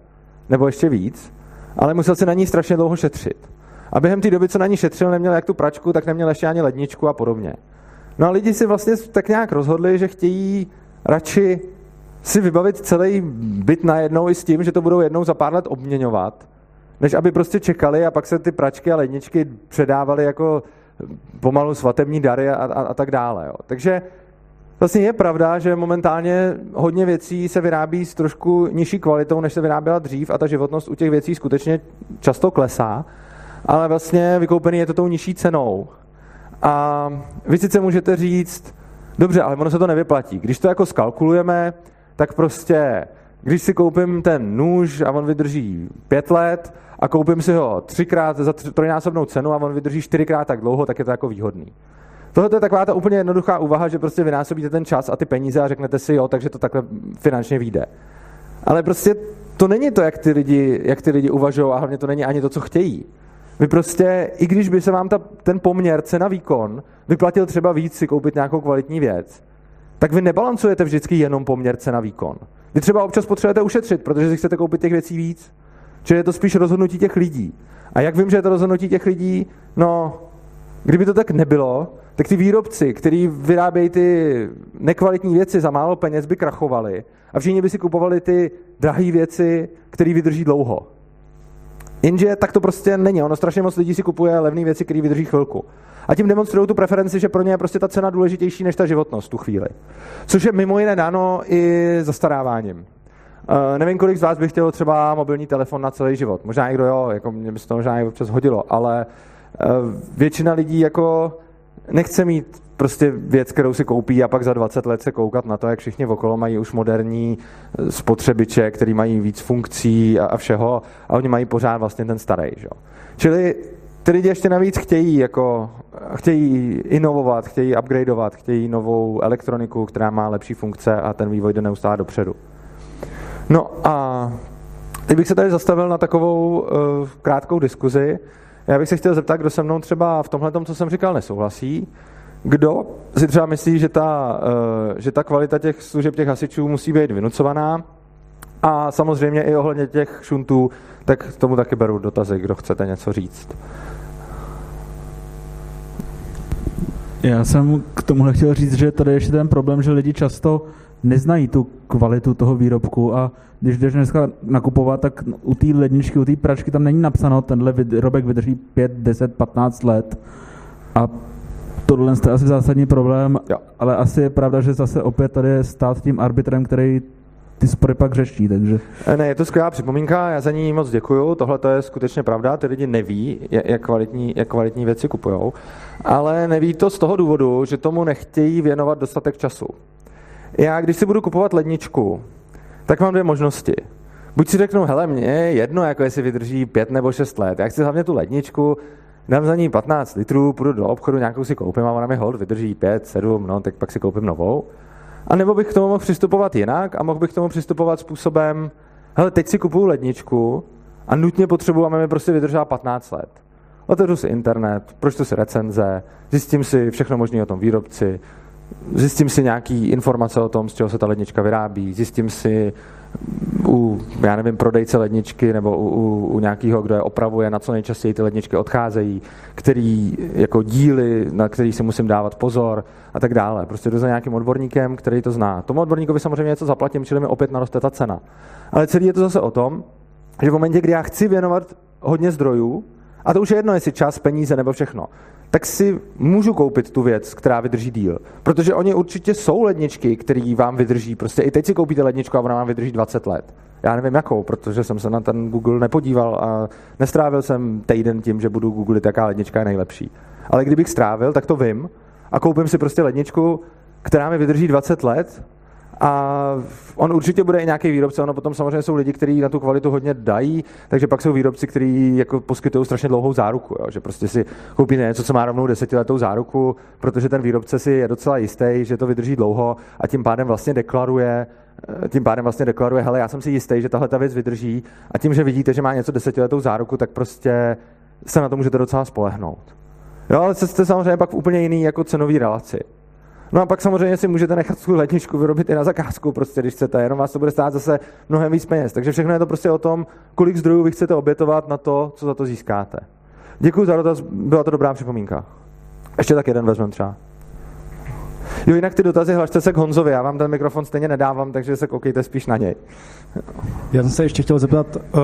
nebo ještě víc, ale musel si na ní strašně dlouho šetřit. A během té doby, co na ní šetřil, neměl jak tu pračku, tak neměl ještě ani ledničku a podobně. No a lidi si vlastně tak nějak rozhodli, že chtějí radši si vybavit celý byt najednou i s tím, že to budou jednou za pár let obměňovat, než aby prostě čekali a pak se ty pračky a ledničky předávaly jako pomalu svatební dary a, a, a tak dále. Jo. Takže vlastně je pravda, že momentálně hodně věcí se vyrábí s trošku nižší kvalitou, než se vyráběla dřív a ta životnost u těch věcí skutečně často klesá, ale vlastně vykoupený je to tou nižší cenou. A vy sice můžete říct, dobře, ale ono se to nevyplatí. Když to jako skalkulujeme, tak prostě, když si koupím ten nůž a on vydrží pět let a koupím si ho třikrát za trojnásobnou cenu a on vydrží čtyřikrát tak dlouho, tak je to jako výhodný. Tohle je taková ta úplně jednoduchá úvaha, že prostě vynásobíte ten čas a ty peníze a řeknete si jo, takže to takhle finančně vyjde. Ale prostě to není to, jak ty lidi, jak ty lidi uvažují a hlavně to není ani to, co chtějí. Vy prostě, i když by se vám ta, ten poměr cena-výkon vyplatil třeba víc si koupit nějakou kvalitní věc, tak vy nebalancujete vždycky jenom poměr cena-výkon. Vy třeba občas potřebujete ušetřit, protože si chcete koupit těch věcí víc. Čili je to spíš rozhodnutí těch lidí. A jak vím, že je to rozhodnutí těch lidí? No, kdyby to tak nebylo, tak ty výrobci, kteří vyrábějí ty nekvalitní věci za málo peněz, by krachovali a všichni by si kupovali ty drahé věci, které vydrží dlouho. Jenže tak to prostě není. Ono strašně moc lidí si kupuje levné věci, které vydrží chvilku. A tím demonstrují tu preferenci, že pro ně je prostě ta cena důležitější než ta životnost tu chvíli. Což je mimo jiné dáno i zastaráváním. Uh, nevím, kolik z vás by chtělo třeba mobilní telefon na celý život. Možná někdo jo, jako mě by se to možná i občas hodilo, ale většina lidí jako nechce mít prostě věc, kterou si koupí a pak za 20 let se koukat na to, jak všichni okolo mají už moderní eh, spotřebiče, který mají víc funkcí a, a všeho a oni mají pořád vlastně ten starý. Že? Čili ty lidi ještě navíc chtějí, jako, chtějí inovovat, chtějí upgradeovat, chtějí novou elektroniku, která má lepší funkce a ten vývoj jde neustále dopředu. No a teď bych se tady zastavil na takovou uh, krátkou diskuzi. Já bych se chtěl zeptat, kdo se mnou třeba v tomhle, co jsem říkal, nesouhlasí. Kdo si třeba myslí, že ta, uh, že ta kvalita těch služeb těch hasičů musí být vynucovaná? A samozřejmě i ohledně těch šuntů, tak tomu taky beru dotazy, kdo chcete něco říct. Já jsem k tomuhle chtěl říct, že tady ještě ten problém, že lidi často neznají tu kvalitu toho výrobku a když jdeš dneska nakupovat, tak u té ledničky, u té pračky tam není napsáno, tenhle výrobek vydrží 5, 10, 15 let a tohle je asi zásadní problém, jo. ale asi je pravda, že zase opět tady je stát tím arbitrem, který ty spory pak řeší, takže... Ne, je to skvělá připomínka, já za ní moc děkuju, tohle to je skutečně pravda, ty lidi neví, jak kvalitní, jak kvalitní věci kupujou, ale neví to z toho důvodu, že tomu nechtějí věnovat dostatek času. Já, když si budu kupovat ledničku, tak mám dvě možnosti. Buď si řeknu, hele, mě je jedno, jako jestli vydrží pět nebo šest let, já chci hlavně tu ledničku, dám za ní 15 litrů, půjdu do obchodu, nějakou si koupím a ona mi hold vydrží 5, 7, no, tak pak si koupím novou. A nebo bych k tomu mohl přistupovat jinak a mohl bych k tomu přistupovat způsobem, hele, teď si kupuju ledničku a nutně potřebuji, aby mi prostě vydržela 15 let. Otevřu si internet, pročtu si recenze, zjistím si všechno možné o tom výrobci, zjistím si nějaký informace o tom, z čeho se ta lednička vyrábí, zjistím si u, já nevím, prodejce ledničky nebo u, u, u nějakého, kdo je opravuje, na co nejčastěji ty ledničky odcházejí, který jako díly, na který si musím dávat pozor a tak dále. Prostě jdu za nějakým odborníkem, který to zná. Tomu odborníkovi samozřejmě něco zaplatím, čili mi opět naroste ta cena. Ale celý je to zase o tom, že v momentě, kdy já chci věnovat hodně zdrojů, a to už je jedno, jestli čas, peníze nebo všechno, tak si můžu koupit tu věc, která vydrží díl. Protože oni určitě jsou ledničky, které vám vydrží. Prostě i teď si koupíte ledničku a ona vám vydrží 20 let. Já nevím jakou, protože jsem se na ten Google nepodíval a nestrávil jsem týden tím, že budu googlit, jaká lednička je nejlepší. Ale kdybych strávil, tak to vím a koupím si prostě ledničku, která mi vydrží 20 let A on určitě bude i nějaký výrobce, ono potom samozřejmě jsou lidi, kteří na tu kvalitu hodně dají, takže pak jsou výrobci, kteří jako poskytují strašně dlouhou záruku, jo? že prostě si koupíte něco, co má rovnou desetiletou záruku, protože ten výrobce si je docela jistý, že to vydrží dlouho a tím pádem vlastně deklaruje, eh, tím pádem vlastně deklaruje, hele, já jsem si jistý, že tahle ta věc vydrží a tím, že vidíte, že má něco desetiletou záruku, tak prostě se na to můžete docela spolehnout. Jo, ale jste samozřejmě pak v úplně jiný jako cenový relaci. No a pak samozřejmě si můžete nechat tu ledničku vyrobit i na zakázku, prostě, když chcete, jenom vás to bude stát zase mnohem víc peněz. Takže všechno je to prostě o tom, kolik zdrojů vy chcete obětovat na to, co za to získáte. Děkuji za dotaz, byla to dobrá připomínka. Ještě tak jeden vezmeme třeba. Jo, jinak ty dotazy hlašte se k Honzovi, já vám ten mikrofon stejně nedávám, takže se koukejte spíš na něj. Já jsem se ještě chtěl zeptat, uh,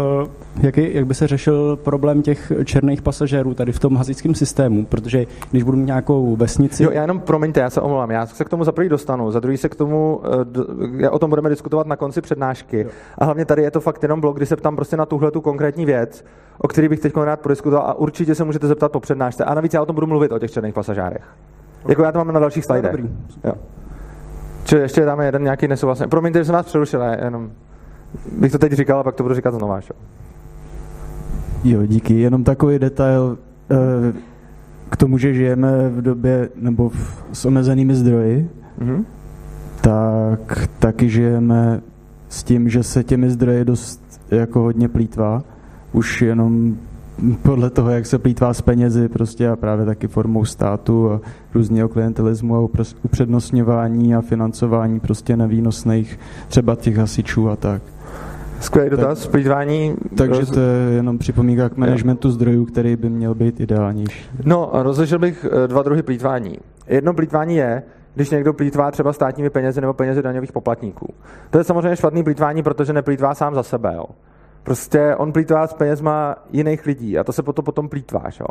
jak, je, jak by se řešil problém těch černých pasažérů tady v tom hasičském systému, protože když budu mít nějakou vesnici... Jo, já jenom, promiňte, já se omlouvám, já se k tomu za prvý dostanu, za druhý se k tomu, uh, o tom budeme diskutovat na konci přednášky. Jo. A hlavně tady je to fakt jenom blok, kdy se ptám prostě na tuhle tu konkrétní věc, o který bych teď rád prodiskutoval a určitě se můžete zeptat po přednášce. A navíc já o tom budu mluvit o těch černých pasažárech. Jako já to mám na dalších slidech. Dobrý. Jo. Čili ještě dáme jeden nějaký nesouhlasný. Promiňte, že jsem vás přerušil, jenom bych to teď říkal, a pak to budu říkat znovu. Jo, díky. Jenom takový detail eh, k tomu, že žijeme v době nebo v, s omezenými zdroji, mm-hmm. tak taky žijeme s tím, že se těmi zdroji dost jako hodně plítvá. Už jenom podle toho, jak se plítvá s penězi prostě a právě taky formou státu a různého klientelismu a upřednostňování a financování prostě nevýnosných třeba těch hasičů a tak. Skvělý dotaz, tak, plýtvání. Takže roz... to je jenom připomínka k managementu zdrojů, který by měl být ideálnější. No, rozlišil bych eh, dva druhy plýtvání. Jedno plýtvání je, když někdo plítvá třeba státními penězi nebo penězi daňových poplatníků. To je samozřejmě špatný plítvání, protože neplítvá sám za sebe. Jo. Prostě on plítvá s penězma jiných lidí a to se potom, potom plítváš. Jo.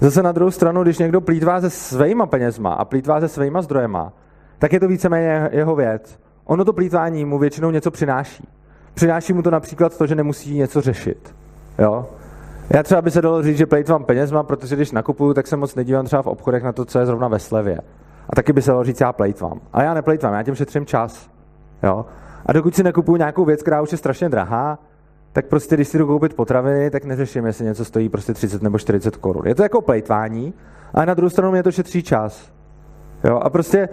Zase na druhou stranu, když někdo plítvá se svýma penězma a plítvá se svýma zdrojema, tak je to víceméně jeho věc. Ono to plítvání mu většinou něco přináší. Přináší mu to například to, že nemusí něco řešit. Jo? Já třeba by se dalo říct, že plejtvám penězma, protože když nakupuju, tak se moc nedívám třeba v obchodech na to, co je zrovna ve slevě. A taky by se dalo říct, já plejtvám. Ale já neplejtvám, já tím šetřím čas. Jo? A dokud si nekupuju nějakou věc, která už je strašně drahá, tak prostě, když si jdu koupit potraviny, tak neřeším, jestli něco stojí prostě 30 nebo 40 korun. Je to jako plejtvání, ale na druhou stranu mě to šetří čas. Jo? A prostě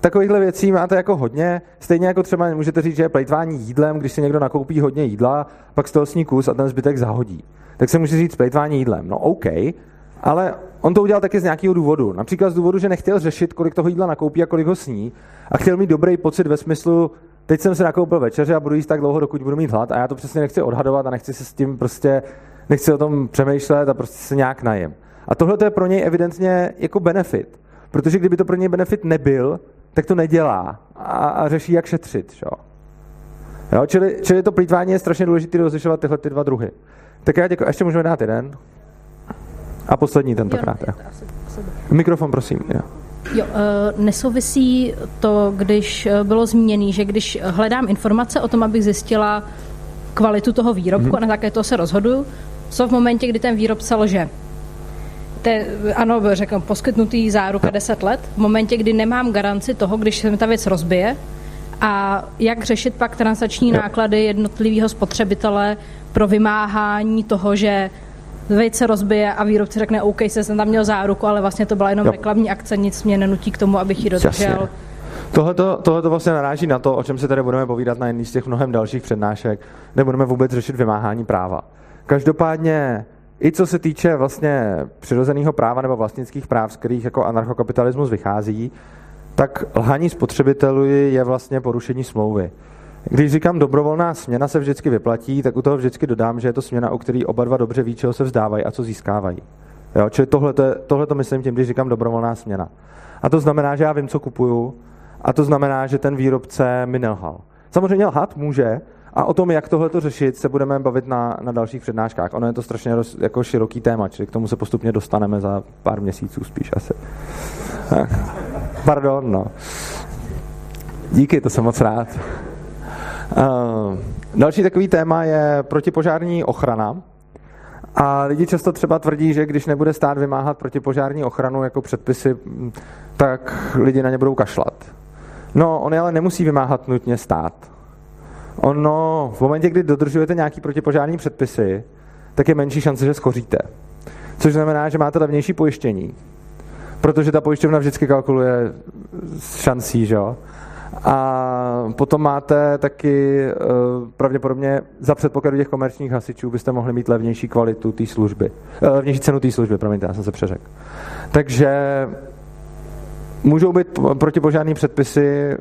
takovýchhle věcí máte jako hodně, stejně jako třeba můžete říct, že je plejtvání jídlem, když si někdo nakoupí hodně jídla, pak z toho sní kus a ten zbytek zahodí. Tak se může říct plejtvání jídlem. No OK, ale on to udělal taky z nějakého důvodu. Například z důvodu, že nechtěl řešit, kolik toho jídla nakoupí a kolik ho sní a chtěl mít dobrý pocit ve smyslu, teď jsem si nakoupil večeře a budu jíst tak dlouho, dokud budu mít hlad a já to přesně nechci odhadovat a nechci se s tím prostě, nechci o tom přemýšlet a prostě se nějak najem. A tohle to je pro něj evidentně jako benefit. Protože kdyby to pro něj benefit nebyl, tak to nedělá a, a řeší, jak šetřit. Jo? Jo, čili, čili to plýtvání je strašně důležité rozlišovat tyhle ty dva druhy. Tak já děkuji. Ještě můžeme dát jeden. A poslední tentokrát. Jo. Mikrofon, prosím. Jo. Jo, uh, nesouvisí to, když eh, bylo zmíněné, že když hledám informace o tom, abych zjistila kvalitu toho výrobku hmm. a na základě toho se rozhoduju, co v momentě, kdy ten výrobce lže te, ano, řekl, poskytnutý záruka 10 let, v momentě, kdy nemám garanci toho, když se mi ta věc rozbije, a jak řešit pak transakční náklady jednotlivého spotřebitele pro vymáhání toho, že se rozbije a výrobce řekne, OK, jsem tam měl záruku, ale vlastně to byla jenom jo. reklamní akce, nic mě nenutí k tomu, abych ji dodržel. Tohle to vlastně naráží na to, o čem se tady budeme povídat na jedných z těch mnohem dalších přednášek, nebudeme vůbec řešit vymáhání práva. Každopádně i co se týče vlastně přirozeného práva nebo vlastnických práv, z kterých jako anarchokapitalismus vychází, tak lhaní spotřebitelů je vlastně porušení smlouvy. Když říkám dobrovolná směna se vždycky vyplatí, tak u toho vždycky dodám, že je to směna, u který oba dva dobře ví, čeho se vzdávají a co získávají. Jo, čili tohle, to myslím tím, když říkám dobrovolná směna. A to znamená, že já vím, co kupuju, a to znamená, že ten výrobce mi nelhal. Samozřejmě lhat může, a o tom, jak tohle to řešit, se budeme bavit na, na dalších přednáškách. Ono je to strašně roz, jako široký téma, čili k tomu se postupně dostaneme za pár měsíců spíš asi. Pardon, no. Díky, to jsem moc rád. Uh, další takový téma je protipožární ochrana. A lidi často třeba tvrdí, že když nebude stát vymáhat protipožární ochranu jako předpisy, tak lidi na ně budou kašlat. No, on je ale nemusí vymáhat nutně stát. Ono, v momentě, kdy dodržujete nějaký protipožární předpisy, tak je menší šance, že skoříte. Což znamená, že máte levnější pojištění. Protože ta pojišťovna vždycky kalkuluje s šancí, že jo? A potom máte taky uh, pravděpodobně za předpokladu těch komerčních hasičů byste mohli mít levnější kvalitu té služby. Uh, levnější cenu té služby, promiňte, já jsem se přeřekl. Takže můžou být protipožární předpisy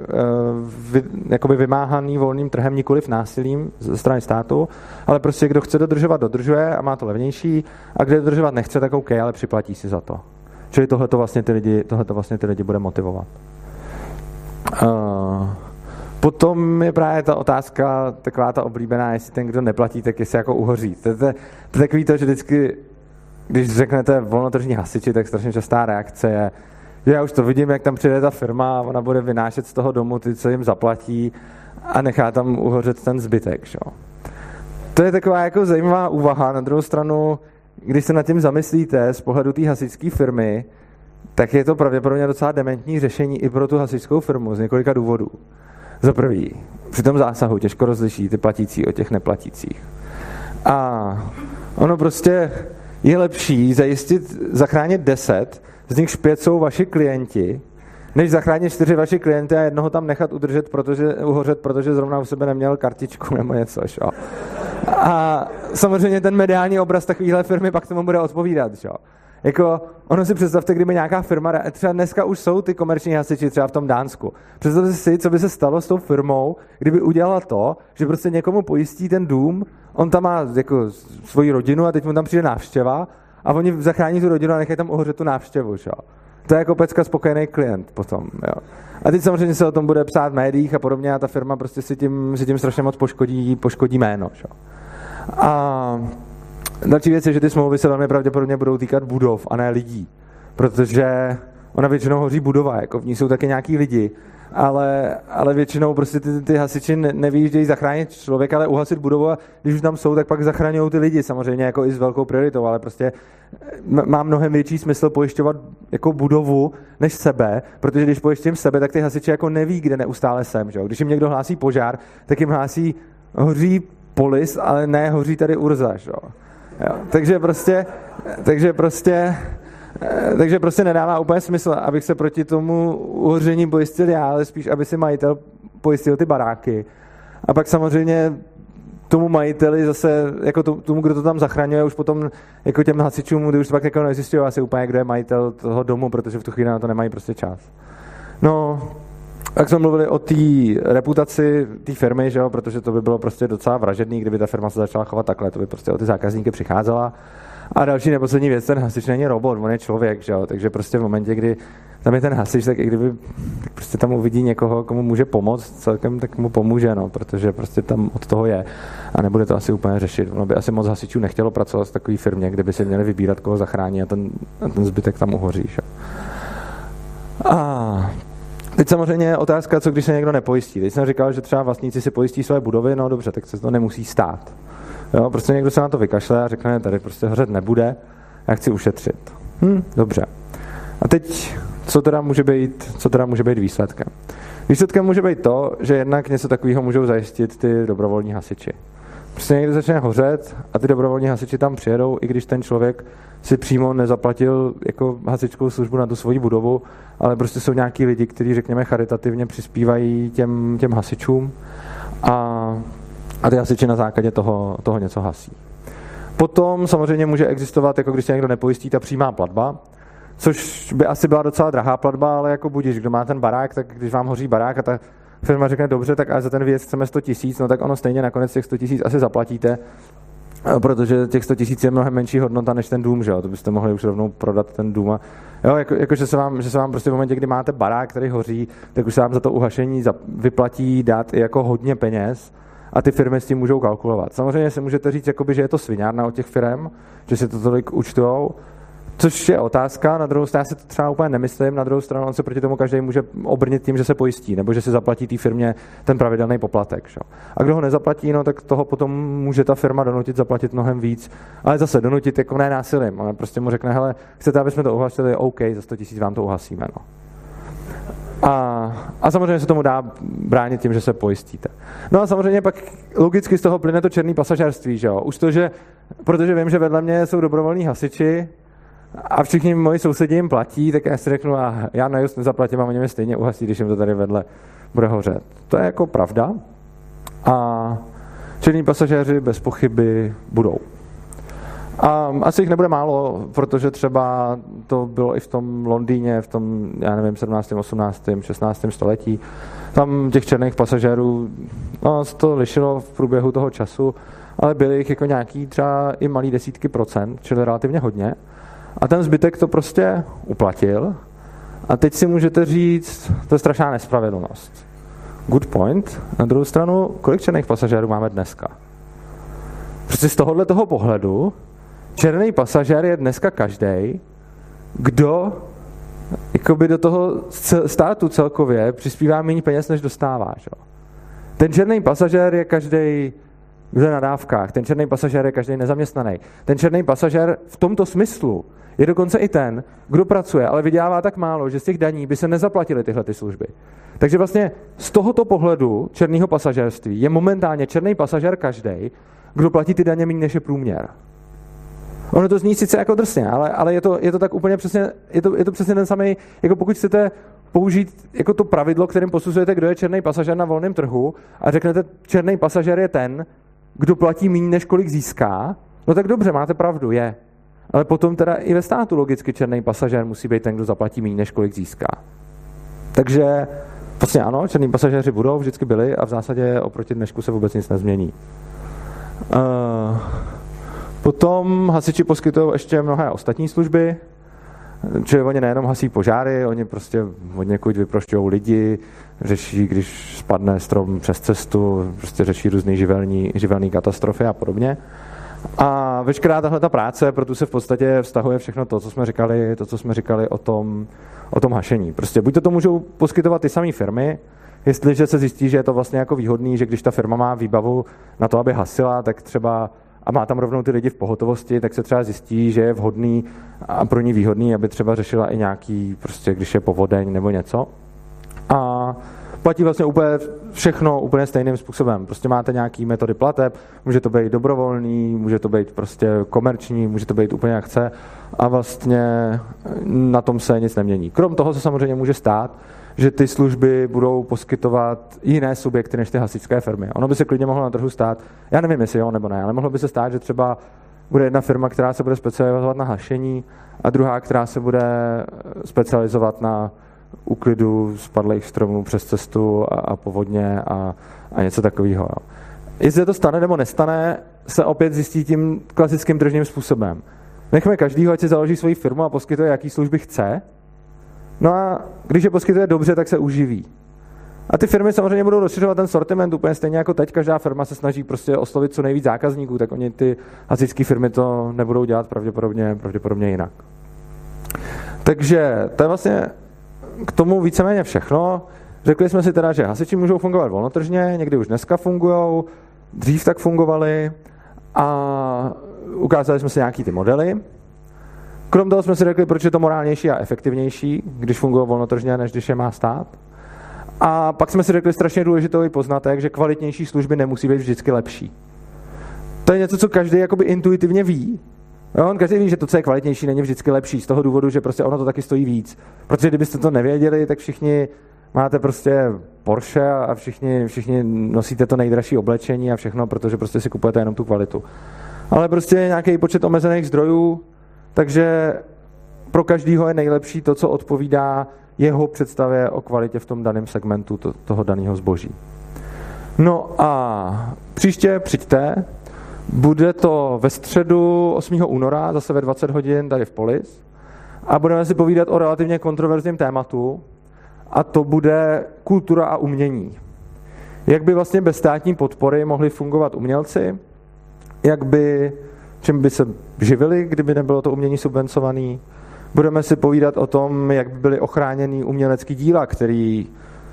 vy, jakoby vymáhaný volným trhem, nikoliv násilím ze strany státu, ale prostě kdo chce dodržovat, dodržuje a má to levnější a kdo dodržovat nechce, tak OK, ale připlatí si za to. Čili tohle to vlastně ty lidi, tohleto vlastně ty lidi bude motivovat. Potom je právě ta otázka taková ta oblíbená, jestli ten, kdo neplatí, tak jestli jako uhoří. To, to, to je takový to, že vždycky, když řeknete volnotržní hasiči, tak strašně častá reakce je, že já už to vidím, jak tam přijde ta firma a ona bude vynášet z toho domu ty, co jim zaplatí a nechá tam uhořet ten zbytek. Že? To je taková jako zajímavá úvaha. Na druhou stranu, když se nad tím zamyslíte z pohledu té hasičské firmy, tak je to pravděpodobně docela dementní řešení i pro tu hasičskou firmu z několika důvodů. Za prvý, při tom zásahu těžko rozliší ty platící od těch neplatících. A ono prostě je lepší zajistit, zachránit 10, z nichž pět jsou vaši klienti, než zachránit čtyři vaši klienty a jednoho tam nechat udržet, protože, uhořet, protože zrovna u sebe neměl kartičku nebo něco. Šo? A samozřejmě ten mediální obraz takovéhle firmy pak tomu bude odpovídat. Šo? Jako, ono si představte, kdyby nějaká firma, třeba dneska už jsou ty komerční hasiči třeba v tom Dánsku. Představte si, co by se stalo s tou firmou, kdyby udělala to, že prostě někomu pojistí ten dům, on tam má jako svoji rodinu a teď mu tam přijde návštěva a oni zachrání tu rodinu a nechají tam ohořet tu návštěvu. Čo? To je jako pecka spokojený klient potom. Jo. A teď samozřejmě se o tom bude psát v médiích a podobně a ta firma prostě si tím, si tím strašně moc poškodí, poškodí jméno. Čo? A Další věc je, že ty smlouvy se velmi pravděpodobně budou týkat budov a ne lidí, protože ona většinou hoří budova, jako v ní jsou taky nějaký lidi, ale, ale většinou prostě ty, ty hasiči nevyjíždějí zachránit člověka, ale uhasit budovu a když už tam jsou, tak pak zachraňují ty lidi, samozřejmě jako i s velkou prioritou, ale prostě má mnohem větší smysl pojišťovat jako budovu než sebe, protože když pojišťím sebe, tak ty hasiči jako neví, kde neustále jsem. Že? Když jim někdo hlásí požár, tak jim hlásí hoří polis, ale ne hoří tady urza. Že? Takže prostě, takže prostě, takže prostě nedává úplně smysl, abych se proti tomu uhoření pojistil já, ale spíš, aby si majitel pojistil ty baráky. A pak samozřejmě tomu majiteli zase, jako tomu, kdo to tam zachraňuje, už potom jako těm hasičům, kdy už pak jako nezjišťují asi úplně, kdo je majitel toho domu, protože v tu chvíli na to nemají prostě čas. No, tak jsme mluvili o té reputaci té firmy, že jo, protože to by bylo prostě docela vražedný, kdyby ta firma se začala chovat takhle, to by prostě o ty zákazníky přicházela. A další neposlední věc, ten hasič není robot, on je člověk, že jo? takže prostě v momentě, kdy tam je ten hasič, tak i kdyby tak prostě tam uvidí někoho, komu může pomoct celkem, tak mu pomůže, no, protože prostě tam od toho je a nebude to asi úplně řešit. Ono by asi moc hasičů nechtělo pracovat v takové firmě, kde by si měli vybírat, koho zachrání a ten, a ten zbytek tam uhoří. Že? A Teď samozřejmě je otázka, co když se někdo nepojistí. Teď jsem říkal, že třeba vlastníci si pojistí své budovy, no dobře, tak se to nemusí stát. Jo, prostě někdo se na to vykašle a řekne, tady prostě hořet nebude, já chci ušetřit. Hm, dobře. A teď, co teda může být, co teda může být výsledkem? Výsledkem může být to, že jednak něco takového můžou zajistit ty dobrovolní hasiči. Prostě někdo začne hořet a ty dobrovolní hasiči tam přijedou, i když ten člověk si přímo nezaplatil jako hasičskou službu na tu svoji budovu, ale prostě jsou nějaký lidi, kteří, řekněme, charitativně přispívají těm, těm hasičům a, a ty hasiči na základě toho, toho něco hasí. Potom samozřejmě může existovat, jako když se někdo nepojistí, ta přímá platba, což by asi byla docela drahá platba, ale jako budíš, kdo má ten barák, tak když vám hoří barák a ta firma řekne, dobře, tak a za ten věc chceme 100 tisíc, no tak ono stejně nakonec těch 100 tisíc asi zaplatíte, protože těch 100 tisíc je mnohem menší hodnota než ten dům, že jo? To byste mohli už rovnou prodat ten dům. A, jo, jako, jako, že, se vám, že se vám prostě v momentě, kdy máte barák, který hoří, tak už se vám za to uhašení vyplatí dát i jako hodně peněz a ty firmy s tím můžou kalkulovat. Samozřejmě si můžete říct, jakoby, že je to svinárna od těch firm, že si to tolik účtujou, Což je otázka, na druhou stranu já si to třeba úplně nemyslím, na druhou stranu on se proti tomu každý může obrnit tím, že se pojistí, nebo že si zaplatí té firmě ten pravidelný poplatek. Šo? A kdo ho nezaplatí, no, tak toho potom může ta firma donutit zaplatit mnohem víc. Ale zase donutit jako ne násilím, ale prostě mu řekne, hele, chcete, aby jsme to uhasili, OK, za 100 tisíc vám to uhasíme. No. A, a samozřejmě se tomu dá bránit tím, že se pojistíte. No a samozřejmě pak logicky z toho plyne to černý pasažerství, že jo? Už to, že, protože vím, že vedle mě jsou dobrovolní hasiči a všichni moji sousedi jim platí, tak já si řeknu, a já na just nezaplatím a oni mě stejně uhasí, když jim to tady vedle bude hořet. To je jako pravda. A černí pasažéři bez pochyby budou. A asi jich nebude málo, protože třeba to bylo i v tom Londýně, v tom, já nevím, 17., 18., 16. století. Tam těch černých pasažérů, no, se to lišilo v průběhu toho času, ale byly jich jako nějaký třeba i malý desítky procent, čili relativně hodně. A ten zbytek to prostě uplatil. A teď si můžete říct, to je strašná nespravedlnost. Good point. Na druhou stranu, kolik černých pasažérů máme dneska? Prostě z tohohle toho pohledu černý pasažér je dneska každý, kdo jakoby do toho státu celkově přispívá méně peněz, než dostává. Že? Ten černý pasažér je každý kdo je na dávkách, ten černý pasažér je každý nezaměstnaný. Ten černý pasažér v tomto smyslu je dokonce i ten, kdo pracuje, ale vydělává tak málo, že z těch daní by se nezaplatily tyhle ty služby. Takže vlastně z tohoto pohledu černého pasažérství je momentálně černý pasažér každý, kdo platí ty daně méně než je průměr. Ono to zní sice jako drsně, ale, ale je, to, je to tak úplně přesně, je to, je to přesně ten samý, jako pokud chcete použít jako to pravidlo, kterým posuzujete, kdo je černý pasažér na volném trhu a řeknete, černý pasažér je ten, kdo platí méně, než kolik získá, no tak dobře, máte pravdu, je. Ale potom teda i ve státu logicky černý pasažér musí být ten, kdo zaplatí méně, než kolik získá. Takže vlastně ano, černí pasažéři budou, vždycky byli a v zásadě oproti dnešku se vůbec nic nezmění. Uh, Potom hasiči poskytují ještě mnohé ostatní služby, Čili oni nejenom hasí požáry, oni prostě od někud vyprošťují lidi, řeší, když spadne strom přes cestu, prostě řeší různé živelní, živelní katastrofy a podobně. A veškerá tahle ta práce, proto se v podstatě vztahuje všechno to, co jsme říkali, to, co jsme říkali o tom, o tom hašení. Prostě buď to, to můžou poskytovat ty samé firmy, jestliže se zjistí, že je to vlastně jako výhodný, že když ta firma má výbavu na to, aby hasila, tak třeba a má tam rovnou ty lidi v pohotovosti, tak se třeba zjistí, že je vhodný a pro ní výhodný, aby třeba řešila i nějaký, prostě když je povodeň nebo něco. Platí vlastně úplně všechno úplně stejným způsobem. Prostě máte nějaký metody plateb, může to být dobrovolný, může to být prostě komerční, může to být úplně jak chce a vlastně na tom se nic nemění. Krom toho se samozřejmě může stát, že ty služby budou poskytovat jiné subjekty než ty hasičské firmy. Ono by se klidně mohlo na trhu stát, já nevím, jestli jo nebo ne, ale mohlo by se stát, že třeba bude jedna firma, která se bude specializovat na hašení a druhá, která se bude specializovat na úklidu spadlých stromů přes cestu a, a povodně a, a něco takového. Jestli to stane nebo nestane, se opět zjistí tím klasickým tržním způsobem. Nechme každýho, ať si založí svoji firmu a poskytuje, jaký služby chce, No a když je poskytuje dobře, tak se uživí. A ty firmy samozřejmě budou rozšiřovat ten sortiment úplně stejně jako teď. Každá firma se snaží prostě oslovit co nejvíc zákazníků, tak oni ty hasičské firmy to nebudou dělat pravděpodobně, pravděpodobně jinak. Takže to je vlastně k tomu víceméně všechno. Řekli jsme si teda, že hasiči můžou fungovat volnotržně, někdy už dneska fungují, dřív tak fungovali a ukázali jsme si nějaký ty modely. Krom toho jsme si řekli, proč je to morálnější a efektivnější, když funguje volnotržně, než když je má stát. A pak jsme si řekli strašně důležitý poznatek, že kvalitnější služby nemusí být vždycky lepší. To je něco, co každý jakoby intuitivně ví. Jo, on každý ví, že to, co je kvalitnější, není vždycky lepší, z toho důvodu, že prostě ono to taky stojí víc. Protože kdybyste to nevěděli, tak všichni máte prostě Porsche a všichni, všichni nosíte to nejdražší oblečení a všechno, protože prostě si kupujete jenom tu kvalitu. Ale prostě nějaký počet omezených zdrojů, takže pro každého je nejlepší to, co odpovídá jeho představě o kvalitě v tom daném segmentu to, toho daného zboží. No a příště přijďte, bude to ve středu 8. února, zase ve 20 hodin tady v Polis a budeme si povídat o relativně kontroverzním tématu a to bude kultura a umění. Jak by vlastně bez státní podpory mohli fungovat umělci, jak by čím by se živili, kdyby nebylo to umění subvencované. Budeme si povídat o tom, jak by byly ochráněný umělecký díla, který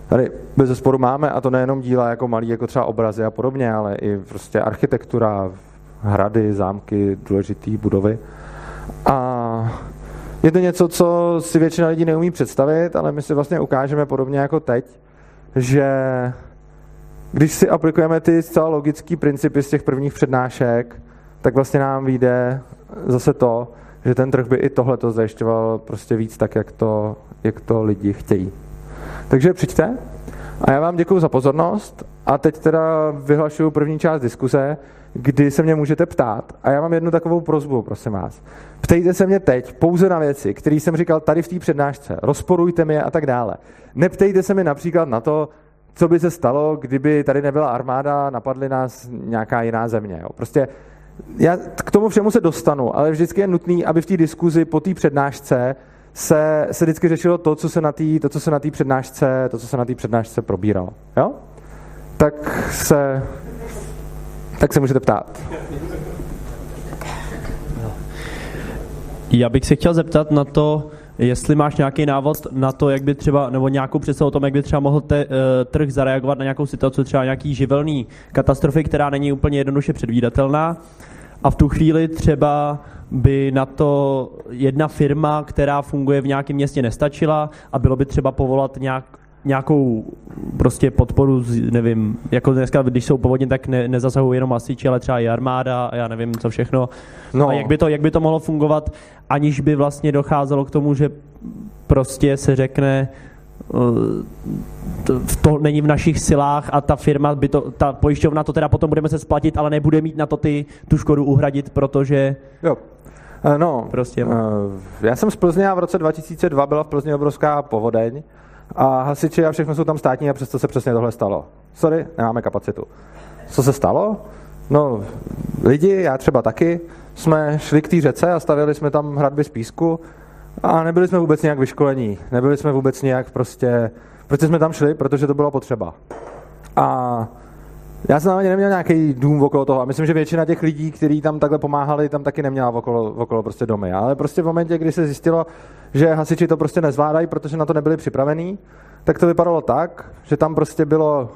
tady bez zesporu máme, a to nejenom díla jako malý, jako třeba obrazy a podobně, ale i prostě architektura, hrady, zámky, důležité budovy. A Je to něco, co si většina lidí neumí představit, ale my si vlastně ukážeme podobně jako teď, že když si aplikujeme ty zcela logické principy z těch prvních přednášek, tak vlastně nám vyjde zase to, že ten trh by i tohle to zajišťoval prostě víc tak, jak to, jak to lidi chtějí. Takže přijďte a já vám děkuji za pozornost a teď teda vyhlašuju první část diskuse, kdy se mě můžete ptát. A já mám jednu takovou prozbu, prosím vás. Ptejte se mě teď pouze na věci, které jsem říkal tady v té přednášce. Rozporujte mi je a tak dále. Neptejte se mi například na to, co by se stalo, kdyby tady nebyla armáda, napadly nás nějaká jiná země. Jo. Prostě já k tomu všemu se dostanu, ale vždycky je nutný, aby v té diskuzi po té přednášce se, se vždycky řešilo to, co se na té to, co se na té přednášce, to, co se na té přednášce probíralo. Jo? Tak se, tak se můžete ptát. Já bych se chtěl zeptat na to, jestli máš nějaký návod na to, jak by třeba, nebo nějakou představu o tom, jak by třeba mohl te, uh, trh zareagovat na nějakou situaci, třeba nějaký živelný katastrofy, která není úplně jednoduše předvídatelná. A v tu chvíli třeba by na to jedna firma, která funguje v nějakém městě, nestačila a bylo by třeba povolat nějak, nějakou prostě podporu, nevím, jako dneska, když jsou povodně, tak ne, nezasahují jenom hasiči, ale třeba i armáda a já nevím, co všechno. No. A jak by, to, jak by to mohlo fungovat, aniž by vlastně docházelo k tomu, že prostě se řekne, eh, to, to není v našich silách a ta firma by to, ta pojišťovna to teda potom budeme se splatit, ale nebude mít na to ty, tu škodu uhradit, protože... Jo. Eh, no, prostě. Uh, já jsem z Plzně a v roce 2002 byla v Plzni obrovská povodeň a hasiči a všechno jsou tam státní a přesto se přesně tohle stalo. Sorry, nemáme kapacitu. Co se stalo? No, lidi, já třeba taky, jsme šli k té řece a stavěli jsme tam hradby z písku a nebyli jsme vůbec nějak vyškolení. Nebyli jsme vůbec nějak prostě... Prostě jsme tam šli, protože to bylo potřeba. A já jsem ani neměl nějaký dům okolo toho a myslím, že většina těch lidí, kteří tam takhle pomáhali, tam taky neměla okolo, okolo prostě domy. Ale prostě v momentě, kdy se zjistilo, že hasiči to prostě nezvládají, protože na to nebyli připravení, tak to vypadalo tak, že tam prostě bylo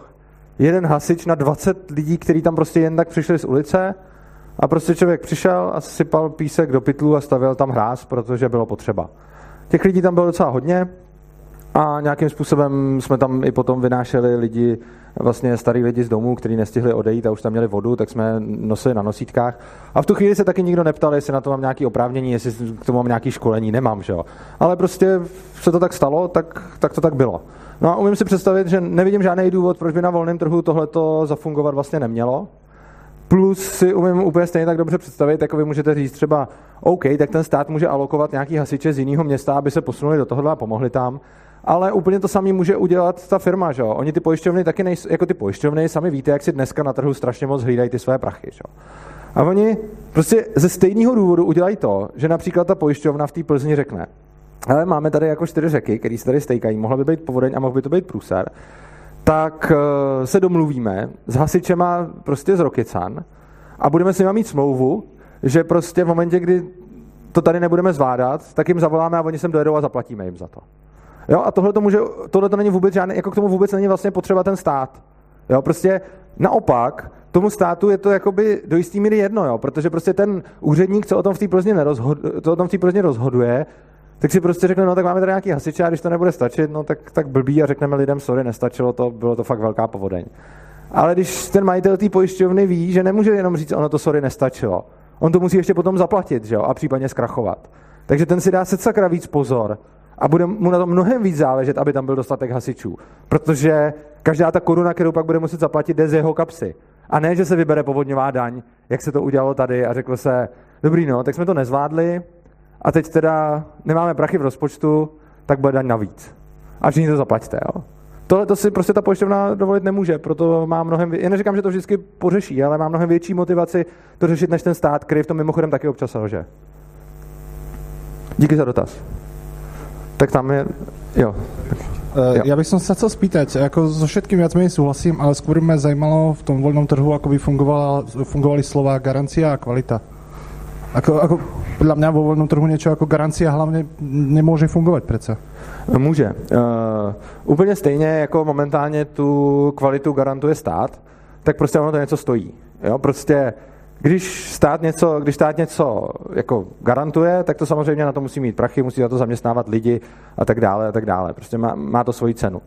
jeden hasič na 20 lidí, kteří tam prostě jen tak přišli z ulice a prostě člověk přišel a sypal písek do pytlu a stavěl tam hráz, protože bylo potřeba. Těch lidí tam bylo docela hodně a nějakým způsobem jsme tam i potom vynášeli lidi, vlastně starý lidi z domů, kteří nestihli odejít a už tam měli vodu, tak jsme nosili na nosítkách. A v tu chvíli se taky nikdo neptal, jestli na to mám nějaké oprávnění, jestli k tomu mám nějaké školení, nemám, že jo. Ale prostě se to tak stalo, tak, tak to tak bylo. No a umím si představit, že nevidím žádný důvod, proč by na volném trhu tohleto zafungovat vlastně nemělo. Plus si umím úplně stejně tak dobře představit, jako vy můžete říct třeba, OK, tak ten stát může alokovat nějaký hasiče z jiného města, aby se posunuli do tohohle a pomohli tam, ale úplně to samé může udělat ta firma, že jo? Oni ty pojišťovny taky nejsou, jako ty pojišťovny, sami víte, jak si dneska na trhu strašně moc hlídají ty své prachy, že jo? A oni prostě ze stejného důvodu udělají to, že například ta pojišťovna v té Plzni řekne, ale máme tady jako čtyři řeky, které se tady stejkají, mohla by být povodeň a mohl by to být průser, tak eh, se domluvíme s hasičema prostě z Rokycan a budeme s nimi mít smlouvu, že prostě v momentě, kdy to tady nebudeme zvládat, tak jim zavoláme a oni sem dojedou a zaplatíme jim za to. Jo, a tohle to může, tohle to není vůbec žádný, jako k tomu vůbec není vlastně potřeba ten stát. Jo, prostě naopak, tomu státu je to jakoby do jistý míry jedno, jo, protože prostě ten úředník, co o tom v té Plzni o tom v rozhoduje, tak si prostě řekne, no tak máme tady nějaký hasiče a když to nebude stačit, no tak, tak blbý a řekneme lidem, sorry, nestačilo to, bylo to fakt velká povodeň. Ale když ten majitel té pojišťovny ví, že nemůže jenom říct, ono to sorry nestačilo, on to musí ještě potom zaplatit, že jo, a případně zkrachovat. Takže ten si dá se sakra víc pozor a bude mu na to mnohem víc záležet, aby tam byl dostatek hasičů. Protože každá ta koruna, kterou pak bude muset zaplatit, jde z jeho kapsy. A ne, že se vybere povodňová daň, jak se to udělalo tady a řeklo se, dobrý no, tak jsme to nezvládli a teď teda nemáme prachy v rozpočtu, tak bude daň navíc. A všichni to zaplaťte, jo. Tohle to si prostě ta pojišťovna dovolit nemůže, proto má mnohem, já neříkám, že to vždycky pořeší, ale má mnohem větší motivaci to řešit než ten stát, který v tom mimochodem taky občas selže. Díky za dotaz. Tak tam je, jo. Uh, ja by som sa chcel spýtať, ako so všetkým viac menej súhlasím, ale skôr ma zajímalo v tom voľnom trhu, ako by fungovala, fungovali slova garancia a kvalita. Ako, ako podľa mňa vo voľnom trhu niečo ako garancia hlavne nemôže fungovať přece. Může. Uh, úplně stejně jako momentálně tu kvalitu garantuje stát, tak prostě ono to něco stojí. Jo? Prostě když stát něco, když stát něco jako garantuje, tak to samozřejmě na to musí mít prachy, musí za to zaměstnávat lidi a tak dále a tak dále. Prostě má, má to svoji cenu.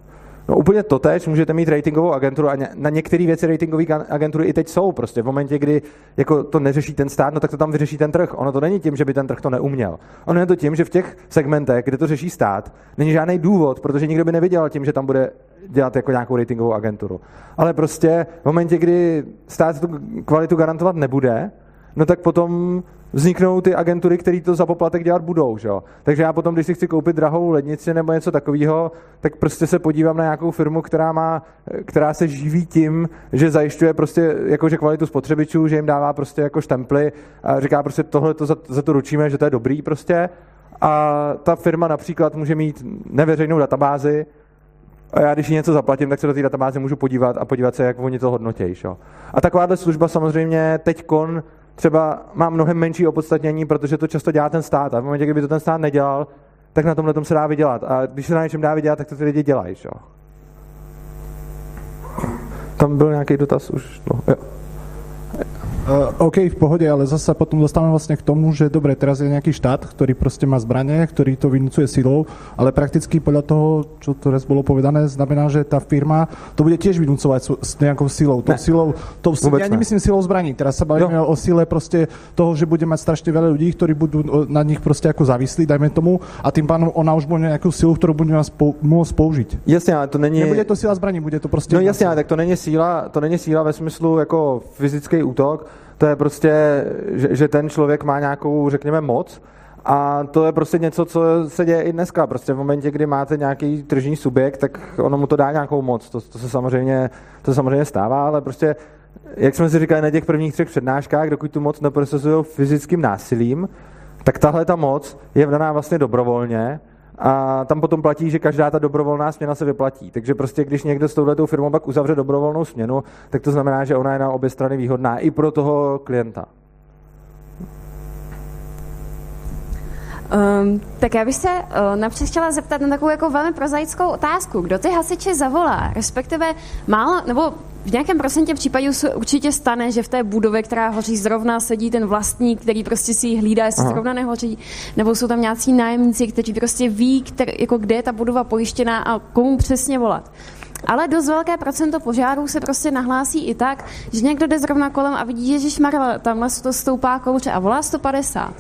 No úplně to tež můžete mít ratingovou agenturu a na některé věci ratingové agentury i teď jsou. Prostě v momentě, kdy jako to neřeší ten stát, no tak to tam vyřeší ten trh. Ono to není tím, že by ten trh to neuměl. Ono je to tím, že v těch segmentech, kde to řeší stát, není žádný důvod, protože nikdo by neviděl tím, že tam bude dělat jako nějakou ratingovou agenturu. Ale prostě v momentě, kdy stát tu kvalitu garantovat nebude, no tak potom vzniknou ty agentury, které to za poplatek dělat budou. Že? Takže já potom, když si chci koupit drahou lednici nebo něco takového, tak prostě se podívám na nějakou firmu, která, má, která se živí tím, že zajišťuje prostě jakože kvalitu spotřebičů, že jim dává prostě jako štemply a říká prostě tohle to za, za to ručíme, že to je dobrý prostě. A ta firma například může mít neveřejnou databázi, a já když něco zaplatím, tak se do té databáze můžu podívat a podívat se, jak oni to hodnotí. Šo? A takováhle služba samozřejmě teď kon třeba má mnohem menší opodstatnění, protože to často dělá ten stát. A v momentě, kdyby to ten stát nedělal, tak na tomhle tom se dá vydělat. A když se na něčem dá vydělat, tak to ty lidi dělají. Šo? Tam byl nějaký dotaz už? No, jo. Uh, OK, v pohode, ale zase potom dostávame vlastne k tomu, že dobre, teraz je nejaký štát, ktorý proste má zbranie, ktorý to vynúcuje silou, ale prakticky podľa toho, čo to raz bolo povedané, znamená, že tá firma to bude tiež vynúcovať s nejakou silou. Tou silou, tou, ja nemyslím silou zbraní, teraz sa bavíme jo. o sile proste toho, že bude mať strašne veľa ľudí, ktorí budú na nich proste ako závislí, dajme tomu, a tým pádom ona už bude nejakú silu, ktorú bude môcť použiť. Jasně, ale to není... Nebude to síla zbraní, bude to prostě... No jasně, tak to není síla, to není síla ve smyslu jako fyzický útok, to je prostě, že, že ten člověk má nějakou, řekněme, moc a to je prostě něco, co se děje i dneska. Prostě v momentě, kdy máte nějaký tržní subjekt, tak ono mu to dá nějakou moc. To, to, se, samozřejmě, to se samozřejmě stává, ale prostě, jak jsme si říkali na těch prvních třech přednáškách, dokud tu moc neprocesují fyzickým násilím, tak tahle ta moc je vdaná vlastně dobrovolně a tam potom platí, že každá ta dobrovolná směna se vyplatí. Takže prostě, když někdo s touhletou firmou pak uzavře dobrovolnou směnu, tak to znamená, že ona je na obě strany výhodná i pro toho klienta. Um, tak já bych se uh, napřed chtěla zeptat na takovou jako velmi prozaickou otázku. Kdo ty hasiče zavolá? Respektive málo, nebo v nějakém procentě případů se určitě stane, že v té budově, která hoří zrovna, sedí ten vlastník, který prostě si ji hlídá, jestli Aha. zrovna nehoří, nebo jsou tam nějací nájemníci, kteří prostě ví, který, jako kde je ta budova pojištěná a komu přesně volat. Ale dost velké procento požárů se prostě nahlásí i tak, že někdo jde zrovna kolem a vidí, že Marla, tamhle to stoupá kouře a volá 150.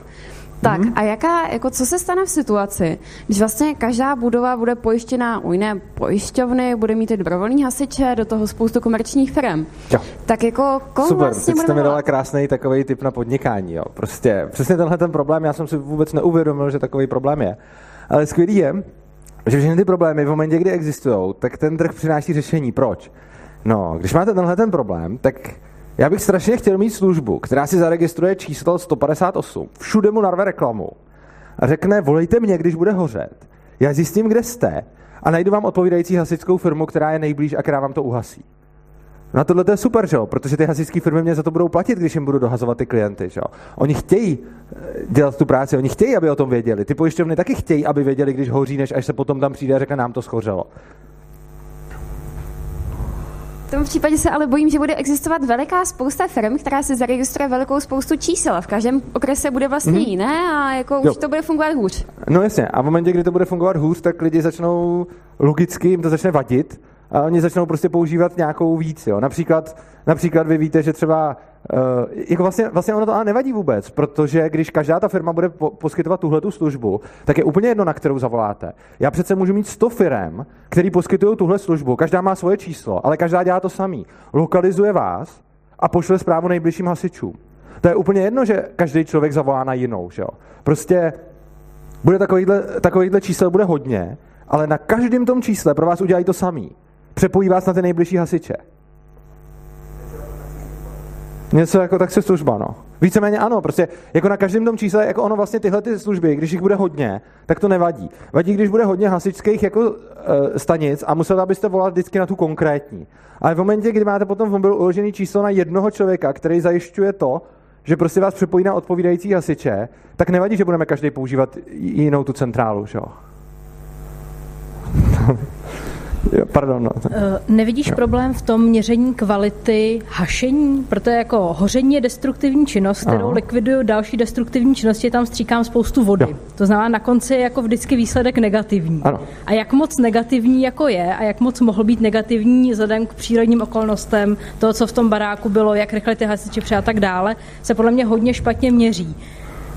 Tak mm-hmm. a jaká, jako co se stane v situaci, když vlastně každá budova bude pojištěná u jiné pojišťovny, bude mít i dobrovolní hasiče, do toho spoustu komerčních firm. Jo. Tak jako komu Super, vlastně teď jste mi dala krásný takový typ na podnikání. Jo. Prostě přesně tenhle ten problém, já jsem si vůbec neuvědomil, že takový problém je. Ale skvělý je, že všechny ty problémy v momentě, kdy existují, tak ten trh přináší řešení. Proč? No, když máte tenhle ten problém, tak já bych strašně chtěl mít službu, která si zaregistruje číslo 158, všude mu narve reklamu a řekne, volejte mě, když bude hořet. Já zjistím, kde jste a najdu vám odpovídající hasičskou firmu, která je nejblíž a která vám to uhasí. Na tohle to je super, že jo? protože ty hasičské firmy mě za to budou platit, když jim budu dohazovat ty klienty. Že jo? Oni chtějí eh, dělat tu práci, oni chtějí, aby o tom věděli. Ty pojišťovny taky chtějí, aby věděli, když hoří, než až se potom tam přijde a řekne, nám to schořelo tom případě se ale bojím, že bude existovat veliká spousta firm, která si zaregistruje velikou spoustu čísel v každém okrese bude vlastně mm-hmm. jiné a jako jo. už to bude fungovat hůř. No jasně, a v momentě, kdy to bude fungovat hůř, tak lidi začnou logicky, jim to začne vadit a oni začnou prostě používat nějakou víc. Jo. Například, například vy víte, že třeba uh, jako vlastně, vlastně ono to ale nevadí vůbec, protože když každá ta firma bude po, poskytovat tuhle tu službu, tak je úplně jedno, na kterou zavoláte. Já přece můžu mít 100 firm, který poskytují tuhle službu, každá má svoje číslo, ale každá dělá to samý. Lokalizuje vás a pošle zprávu nejbližším hasičům. To je úplně jedno, že každý člověk zavolá na jinou. Že jo? Prostě bude takovýhle, takovýhle čísel bude hodně, ale na každém tom čísle pro vás udělají to samý. Přepojí vás na ty nejbližší hasiče. Něco jako tak se služba, no. Víceméně ano, prostě jako na každém tom čísle, jako ono vlastně tyhle ty služby, když jich bude hodně, tak to nevadí. Vadí, když bude hodně hasičských jako uh, stanic a museli byste volat vždycky na tu konkrétní. Ale v momentě, kdy máte potom v mobilu uložený číslo na jednoho člověka, který zajišťuje to, že prostě vás přepojí na odpovídající hasiče, tak nevadí, že budeme každý používat jinou tu centrálu, že jo? Jo, pardon. No. Eh, Nevidíš problém v tom měření kvality hašení? Protože jako hoření je destruktivní činnost, kterou Ano. likviduju další destruktivní činnosti, tam stříkám spoustu vody. Jo. To znamená, na konci je jako vždycky výsledek negativní. Ano. A jak moc negativní jako je a jak moc mohl být negativní vzhledem k přírodním okolnostem, toho, co v tom baráku bylo, jak rychle ty hasiči přijeli a tak dále, se podle mě hodně špatně měří.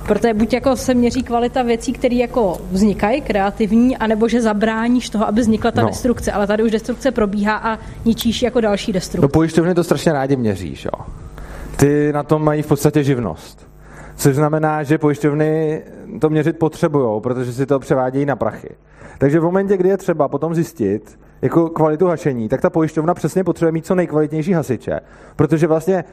Protože buď jako se měří kvalita věcí, které jako vznikají, kreativní, anebo že zabráníš toho, aby vznikla ta No. destrukce. Ale tady už destrukce probíhá a ničíš jako další No destrukce. pojišťovny to strašně rádi měříš, jo. Ty na tom mají v podstatě živnost. Což znamená, že pojišťovny to měřit potřebují, protože si to převádějí na prachy. Takže v momentě, kdy je třeba potom zjistit jako kvalitu hašení, tak ta pojišťovna přesně potřebuje mít co nejkvalitnější hasiče. Protože vlastně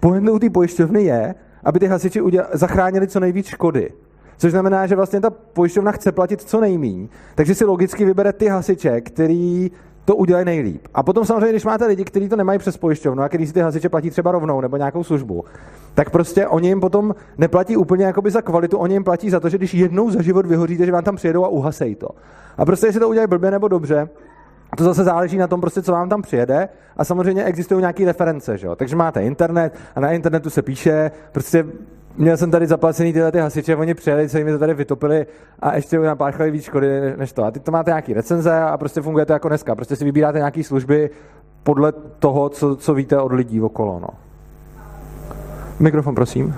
pointou té pojišťovny je, aby ty hasiči uděla- zachránili co nejvíc škody. Což znamená, že vlastně ta pojišťovna chce platit co nejmíň, takže si logicky vybere ty hasiče, který to udělají nejlíp. A potom samozřejmě, když máte lidi, kteří to nemají přes pojišťovnu a kteří si ty hasiče platí třeba rovnou nebo nějakou službu, tak prostě oni jim potom neplatí úplně jakoby za kvalitu, oni jim platí za to, že když jednou za život vyhoříte, že vám tam přijedou a uhasej to. A prostě jestli to udělají blbě nebo dobře, to zase záleží na tom, prostě, co vám tam přijede a samozřejmě existují nějaké reference, že jo? takže máte internet a na internetu se píše, prostě měl jsem tady zaplacený tyhle ty hasiče, oni přijeli, se jim to tady vytopili a ještě napáchali víc škody než to. A teď to máte nějaký recenze a prostě funguje to jako dneska. Prostě si vybíráte nějaké služby podle toho, co, co víte od lidí okolo. No. Mikrofon, prosím.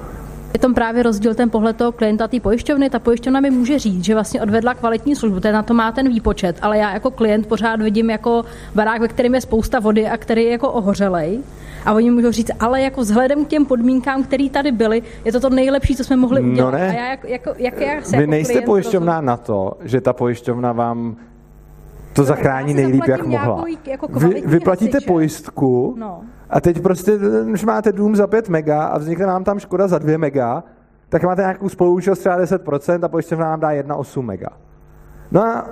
Je tom právě rozdíl ten pohled toho klienta té pojišťovny. Ta pojišťovna mi může říct, že vlastně odvedla kvalitní službu, ten na to má ten výpočet, ale já jako klient pořád vidím jako barák, ve kterém je spousta vody a který je jako ohořelej. A oni můžou říct, ale jako vzhledem k těm podmínkám, které tady byly, je to to nejlepší, co jsme mohli No udělat. ne. A já jako, jako, jak já se Vy jako nejste klient pojišťovna na to, že ta pojišťovna vám to zachrání nejlíp, jak mohla. jako Vy, kvalitní vy platíte hasiče. pojistku No. a teď prostě, když máte dům za 5 mega a vznikne vám tam škoda za 2 mega, tak máte nějakou spoluúčast třeba 10% a pojišťovna vám dá 1,8 mega. No a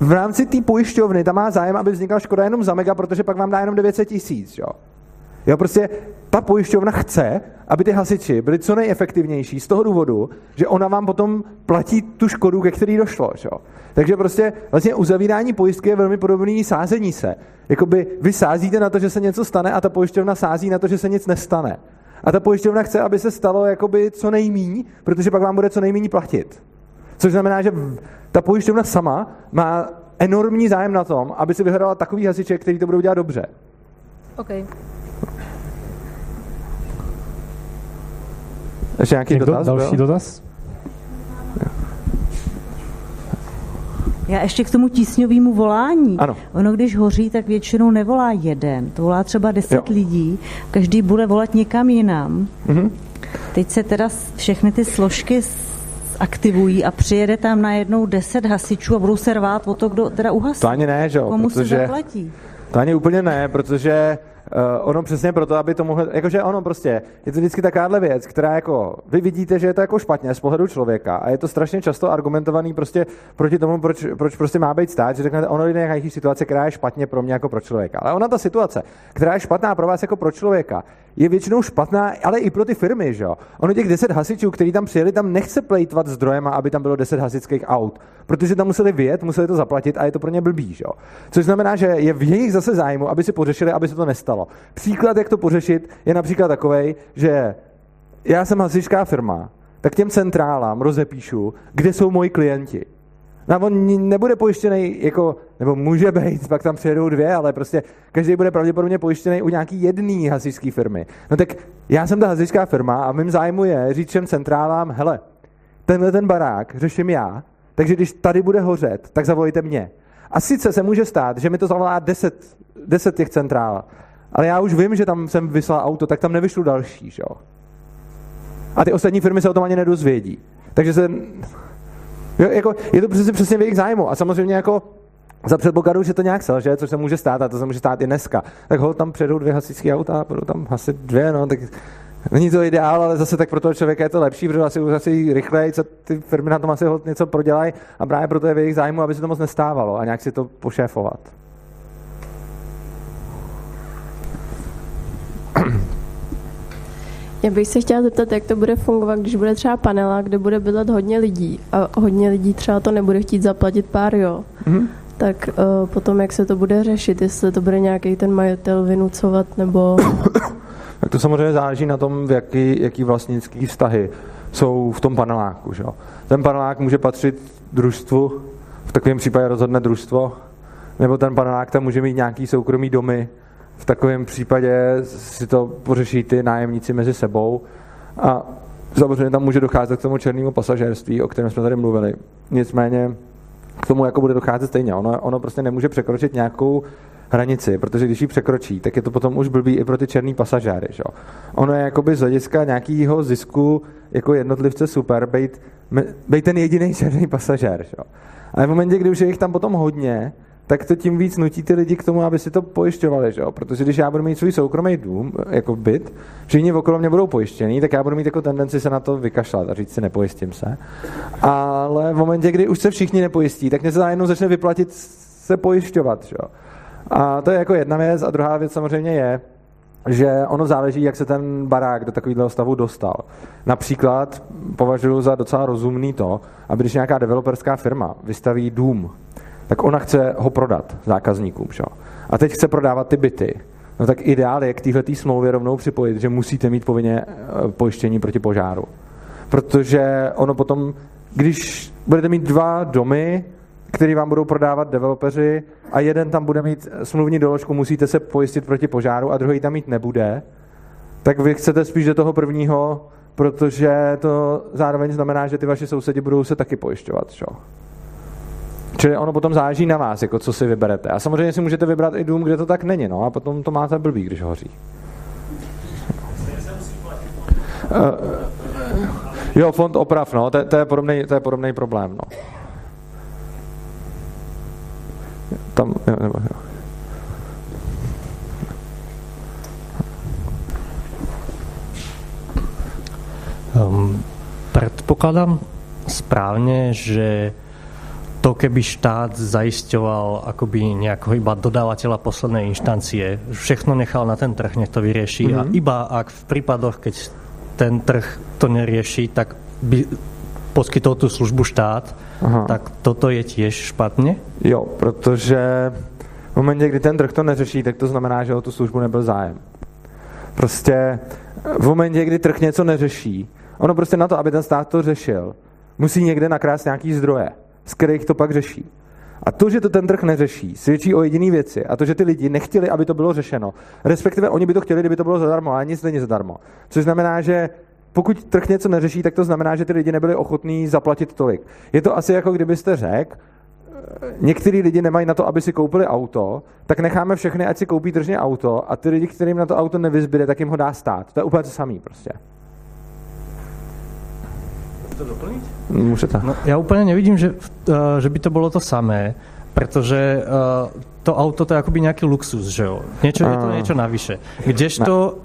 v rámci té pojišťovny tam má zájem, aby vznikla škoda jenom za mega, protože pak vám dá jenom 900 tisíc, jo. Jo, prostě ta pojišťovna chce, aby ty hasiči byli co nejefektivnější z toho důvodu, že ona vám potom platí tu škodu, ke který došlo. Že? Takže prostě vlastně uzavírání pojistky je velmi podobný sázení se. Jakoby vy sázíte na to, že se něco stane a ta pojišťovna sází na to, že se nic nestane. A ta pojišťovna chce, aby se stalo jakoby co nejmíň, protože pak vám bude co nejméně platit. Což znamená, že ta pojišťovna sama má enormní zájem na tom, aby si vyhledala takový hasiče, který to budou dělat dobře. Okay. Ještě nějaký Někdo dotaz? další byl? dotaz? Já ještě k tomu tísňovému volání. Ano. Ono, když hoří, tak většinou nevolá jeden. To volá třeba deset Jo. lidí. Každý bude volat někam jinam. Mhm. Teď se teda všechny ty složky aktivují a přijede tam najednou deset hasičů a budou se rvát o to, kdo teda uhasí. To ani ne, že jo, Komu se protože zaplatí? to ani úplně ne, protože uh, ono přesně proto, aby to mohlo, jakože ono prostě, je to vždycky takováhle věc, která jako, vy vidíte, že je to jako špatně z pohledu člověka a je to strašně často argumentovaný prostě proti tomu, proč, proč prostě má být stát, že řeknete, ono jde nějaký situace, která je špatně pro mě jako pro člověka. Ale ona ta situace, která je špatná pro vás jako pro člověka, je většinou špatná, ale i pro ty firmy, že jo. Ono těch 10 hasičů, kteří tam přijeli, tam nechce plejtvat zdrojema, aby tam bylo 10 hasičských aut, protože tam museli vyjet, museli to zaplatit a je to pro ně blbý, že jo. Což znamená, že je v jejich zase zájmu, aby si pořešili, aby se to nestalo. Příklad, jak to pořešit, je například takový, že já jsem hasičská firma, tak těm centrálám rozepíšu, kde jsou moji klienti. No a on nebude pojištěný, jako, nebo může být, pak tam přijedou dvě, ale prostě každý bude pravděpodobně pojištěný u nějaký jedné hasičské firmy. No tak já jsem ta hasičská firma a mým zájmu je říct všem centrálám, hele, tenhle ten barák řeším já, takže když tady bude hořet, tak zavolejte mě. A sice se může stát, že mi to zavolá 10, 10 těch centrál, ale já už vím, že tam jsem vyslal auto, tak tam nevyšlu další, že jo. A ty ostatní firmy se o tom ani nedozvědí. Takže se Jo, jako, je to přesně, přesně v jejich zájmu. A samozřejmě jako za předpokladu, že to nějak selže, což se může stát, a to se může stát i dneska, tak ho tam přijedou dvě hasičské auta a budou tam hasit dvě, no, tak není to ideál, ale zase tak pro toho člověka je to lepší, protože asi asi rychleji, co ty firmy na tom asi něco prodělají a právě proto je v jejich zájmu, aby se to moc nestávalo a nějak si to pošéfovat. Já bych se chtěla zeptat, jak to bude fungovat, když bude třeba panela, kde bude bydlet hodně lidí a hodně lidí třeba to nebude chtít zaplatit pár, jo. Mhm. tak uh, potom jak se to bude řešit, jestli to bude nějaký ten majitel vynucovat nebo... Tak to samozřejmě záleží na tom, v jaký, jaký vlastnický vztahy jsou v tom paneláku. Že? Ten panelák může patřit družstvu, v takovém případě rozhodne družstvo, nebo ten panelák tam může mít nějaký soukromý domy, v takovém případě si to pořeší ty nájemníci mezi sebou a samozřejmě tam může docházet k tomu černému pasažérství, o kterém jsme tady mluvili. Nicméně k tomu jako bude docházet stejně. Ono, ono prostě nemůže překročit nějakou hranici, protože když ji překročí, tak je to potom už blbý i pro ty černý pasažéry. Že? Ono je jakoby z hlediska nějakého zisku jako jednotlivce super, být, být ten jediný černý pasažér. Že? Ale v momentě, kdy už je jich tam potom hodně, tak to tím víc nutí ty lidi k tomu, aby si to pojišťovali, že? protože když já budu mít svůj soukromý dům, jako byt, všichni okolo mě budou pojištění, tak já budu mít jako tendenci se na to vykašlat a říct si nepojistím se. Ale v momentě, kdy už se všichni nepojistí, tak mě se najednou začne vyplatit se pojišťovat. Že? A to je jako jedna věc a druhá věc samozřejmě je, že ono záleží, jak se ten barák do takového stavu dostal. Například považuji za docela rozumný to, aby když nějaká developerská firma vystaví dům, tak ona chce ho prodat zákazníkům. Šo? A teď chce prodávat ty byty. No tak ideál je k této smlouvě rovnou připojit, že musíte mít povinně eh, pojištění proti požáru. Protože ono potom, když budete mít dva domy, který vám budou prodávat developeři a jeden tam bude mít smluvní doložku, musíte se pojistit proti požáru a druhý tam mít nebude, tak vy chcete spíš do toho prvního, protože to zároveň znamená, že ty vaše sousedi budou se taky pojišťovat. Čo? Čili ono potom záleží na vás, jako co si vyberete. A samozřejmě si můžete vybrat i dům, kde to tak není, no a potom to máte blbý, když hoří. Uh, jo, fond oprav, no, to, je podobný, to je podobný problém, no. Tam, jo, nebo, jo. Um, predpokladám správne, že to, keby štát zaisťoval akoby nejakého iba dodávateľa poslednej inštancie, všechno nechal na ten trh, nech to vyrieši mm-hmm. a mhm. iba ak v prípadoch, keď ten trh to nerieši, tak by poskytol tu službu štát, Aha. tak toto je tiež špatně? Jo, protože v momentě, kdy ten trh to neřeší, tak to znamená, že o tu službu nebyl zájem. Prostě v momentě, kdy trh něco neřeší, ono prostě na to, aby ten stát to řešil, musí někde nakrást nějaký zdroje z kterých to pak řeší. A to, že to ten trh neřeší, svědčí o jediné věci. A to, že ty lidi nechtěli, aby to bylo řešeno. Respektive oni by to chtěli, kdyby to bylo zadarmo, ale nic není zadarmo. Což znamená, že pokud trh něco neřeší, tak to znamená, že ty lidi nebyli ochotní zaplatit tolik. Je to asi jako kdybyste řekl, eh, některý lidi nemají na to, aby si koupili auto, tak necháme všechny, ať si koupí tržně auto a ty lidi, kterým na to auto nevyzbyde, tak jim ho dá stát. To je úplně to samý prostě to doplniť? Můžete. No, já úplně nevidím, že, uh, že by to bylo to samé, protože uh, to auto to je akoby nějaký luxus, že jo? Niečo, je to niečo navyše. Kdežto,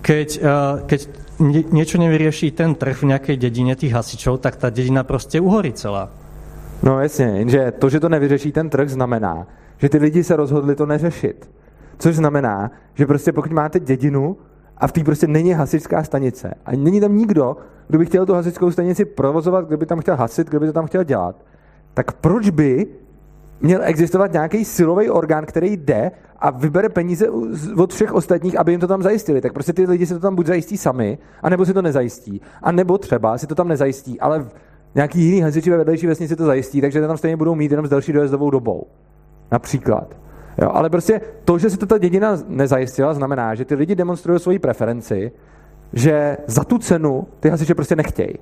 keď, uh, keď niečo nevyrieší ten trh v nějaké dedině tých hasičov, tak ta dedina prostě uhorí celá. No jasně, jenže to, že to nevyřeší ten trh, znamená, že ty lidi se rozhodli to neřešit. Což znamená, že prostě pokud máte dědinu a v té prostě není hasičská stanice a není tam nikdo, kdo by chtěl tu hasičskou stanici provozovat, kdo by tam chtěl hasit, kdo by to tam chtěl dělat, tak proč by měl existovat nějaký silový orgán, který jde a vybere peníze od všech ostatních, aby jim to tam zajistili. Tak prostě ty lidi si to tam buď zajistí sami, anebo si to nezajistí. A nebo třeba si to tam nezajistí, ale nějaký jiný hasiči ve vedlejší vesnici to zajistí, takže to tam stejně budou mít jenom s další dojezdovou dobou. Například. Jo, ale prostě to, že si to ta dědina nezajistila, znamená, že ty lidi demonstrují svoji preferenci, že za tu cenu ty hasiče prostě nechtějí.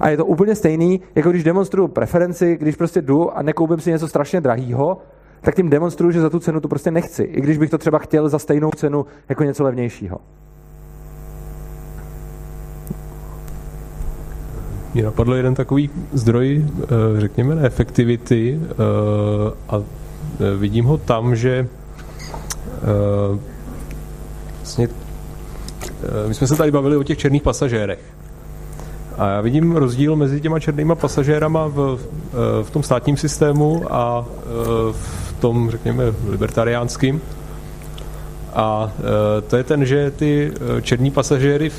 A je to úplně stejný, jako když demonstruju preferenci, když prostě jdu a nekoupím si něco strašně drahého, tak tím demonstruju, že za tu cenu to prostě nechci. I když bych to třeba chtěl za stejnou cenu jako něco levnějšího. Mě napadl jeden takový zdroj, eh, řekněme, efektivity eh, a vidím ho tam, že vlastně Eh, my jsme se tady bavili o těch černých pasažérech. A já vidím rozdíl mezi těma černýma pasažérama v, eh, v tom státním systému a eh, v tom, řekněme, libertariánským. A to je ten, že ty černí pasažéry,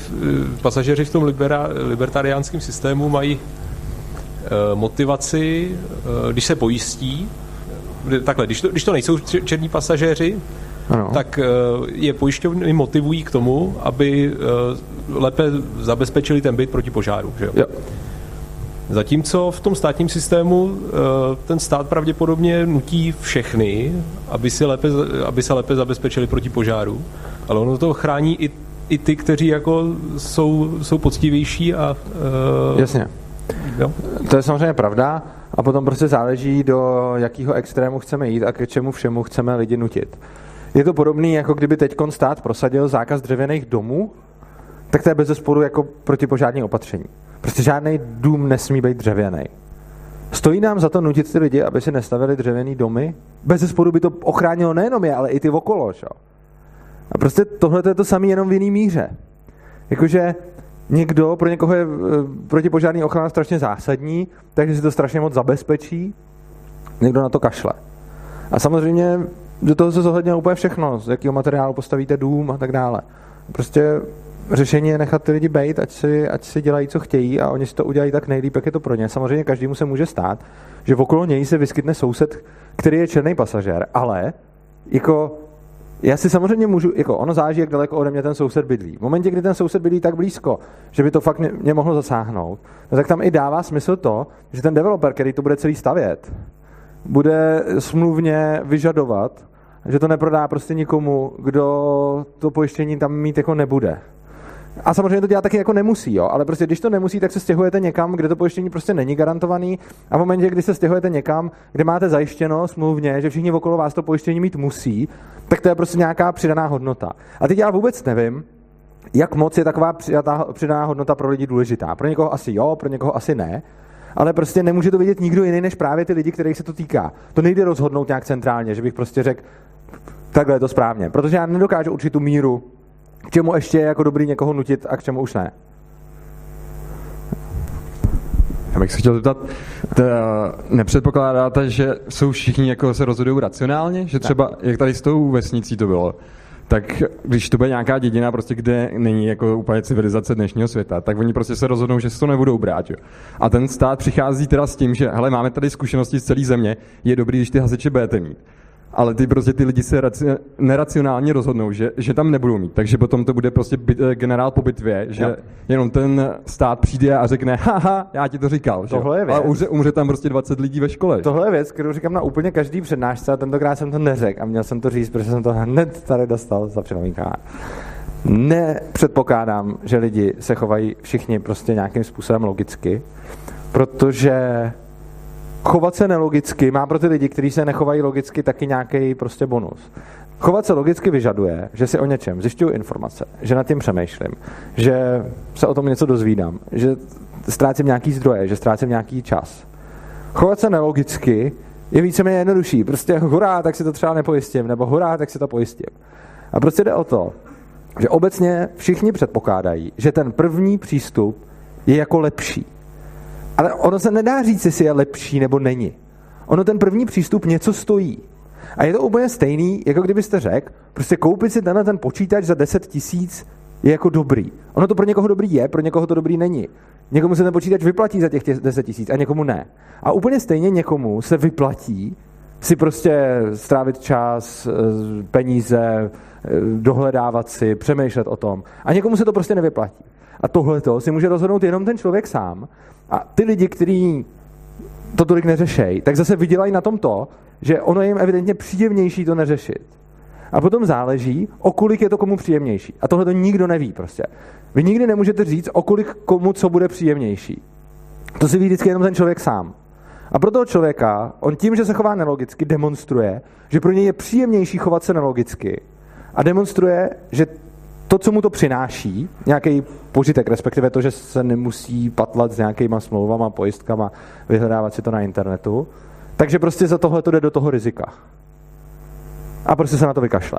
pasažéři v tom libera, libertariánském systému mají motivaci, když se pojistí, takhle, když to, když to nejsou černí pasažéři, Ano. tak eh, je pojišťovny motivují k tomu, aby eh, lépe zabezpečili ten byt proti požáru. Že jo? Zatímco v tom státním systému eh, ten stát pravděpodobně nutí všechny, aby, si lépe, aby se lépe zabezpečili proti požáru, ale ono to chrání i, i ty, kteří jako jsou, jsou poctivější a... Jasně. Jo? To je samozřejmě pravda a potom prostě záleží, do jakého extrému chceme jít a k čemu všemu chceme lidi nutit. Je to podobné, jako kdyby teď stát prosadil zákaz dřevěných domů, tak to je bez sporu jako protipožární opatření. Prostě žádný dům nesmí být dřevěný. Stojí nám za to nutit ty lidi, aby si nestavili dřevěný domy? Bez sporu by to ochránilo nejenom je, ale i ty okolo. A prostě tohle je to samé jenom v jiný míře. Jakože někdo, pro někoho je e, protipožární ochrana strašně zásadní, takže si to strašně moc zabezpečí, někdo na to kašle. A samozřejmě do toho se zohledně úplně všechno, z jakého materiálu postavíte dům a tak dále. Prostě řešení je nechat ty lidi bejt, ať si, ať si dělají, co chtějí a oni si to udělají tak nejlíp, jak je to pro ně. Samozřejmě každému se může stát, že okolo něj se vyskytne soused, který je černý pasažér, ale jako já si samozřejmě můžu, jako ono záleží, jak daleko ode mě ten soused bydlí. V momentě, kdy ten soused bydlí tak blízko, že by to fakt mě, mě mohlo zasáhnout, no tak tam i dává smysl to, že ten developer, který to bude celý stavět, bude smluvně vyžadovat, že to neprodá prostě nikomu, kdo to pojištění tam mít jako nebude. A samozřejmě to dělat taky jako nemusí, jo, ale prostě když to nemusí, tak se stěhujete někam, kde to pojištění prostě není garantovaný a v momentě, kdy se stěhujete někam, kde máte zajištěno smluvně, že všichni okolo vás to pojištění mít musí, tak to je prostě nějaká přidaná hodnota. A teď já vůbec nevím, jak moc je taková přidaná hodnota pro lidi důležitá. Pro někoho asi jo, pro někoho asi ne, ale prostě nemůže to vidět nikdo jiný než právě ty lidi, kterých se to týká. To nejde rozhodnout nějak centrálně, že bych prostě řekl, takhle je to správně, protože já nedokážu určit tu míru, k čemu ještě je jako dobrý někoho nutit a k čemu už ne. Já bych se chtěl zeptat, t, nepředpokládáte, že jsou všichni jako se rozhodují racionálně? Že třeba, jak tady s tou vesnicí to bylo, tak když to bude nějaká dědina, prostě, kde není jako úplně civilizace dnešního světa, tak oni prostě se rozhodnou, že si to nebudou brát. Jo. A ten stát přichází teda s tím, že hele, máme tady zkušenosti z celé země, je dobrý, když ty hasiče budete mít. Ale ty prostě ty lidi se raci- neracionálně rozhodnou, že, že tam nebudou mít. Takže potom to bude prostě byt, eh, generál po bitvě, že Jo. jenom ten stát přijde a řekne, haha, já ti to říkal. že. Tohle je věc. A umře, umře tam prostě 20 lidí ve škole. že? Tohle je věc, kterou říkám na úplně každý přednášce a tentokrát jsem to neřekl a měl jsem to říct, protože jsem to hned tady dostal za připomínka. Nepředpokládám, že lidi se chovají všichni prostě nějakým způsobem logicky, protože chovat se nelogicky má pro ty lidi, kteří se nechovají logicky, taky nějaký prostě bonus. Chovat se logicky vyžaduje, že si o něčem zjišťuju informace, že nad tím přemýšlím, že se o tom něco dozvídám, že ztrácím nějaký zdroje, že ztrácím nějaký čas. Chovat se nelogicky je víceméně jednodušší. Prostě hurá, tak si to třeba nepojistím, nebo hurá, tak si to pojistím. A prostě jde o to, že obecně všichni předpokládají, že ten první přístup je jako lepší. Ale ono se nedá říct, jestli je lepší nebo není. Ono ten první přístup něco stojí. A je to úplně stejný, jako kdybyste řekl, prostě koupit si tenhle ten počítač za 10 tisíc je jako dobrý. Ono to pro někoho dobrý je, pro někoho to dobrý není. Někomu se ten počítač vyplatí za těch tě- 10 tisíc a někomu ne. A úplně stejně někomu se vyplatí si prostě strávit čas, eh, peníze, eh, dohledávat si, přemýšlet o tom. A někomu se to prostě nevyplatí. A tohle si může rozhodnout jenom ten člověk sám. A ty lidi, kteří to tolik neřešejí, tak zase vydělají na tom to, že ono je jim evidentně příjemnější to neřešit. A potom záleží, o kolik je to komu příjemnější. A tohle to nikdo neví prostě. Vy nikdy nemůžete říct, o kolik komu co bude příjemnější. To si ví vždycky jenom ten člověk sám. A pro toho člověka, on tím, že se chová nelogicky, demonstruje, že pro něj je příjemnější chovat se nelogicky. A demonstruje, že to, co mu to přináší, nějaký požitek, respektive to, že se nemusí patlat s nějakýma smlouvama, pojistkama, vyhledávat si to na internetu, takže prostě za tohle to jde do toho rizika. A prostě se na to vykašle.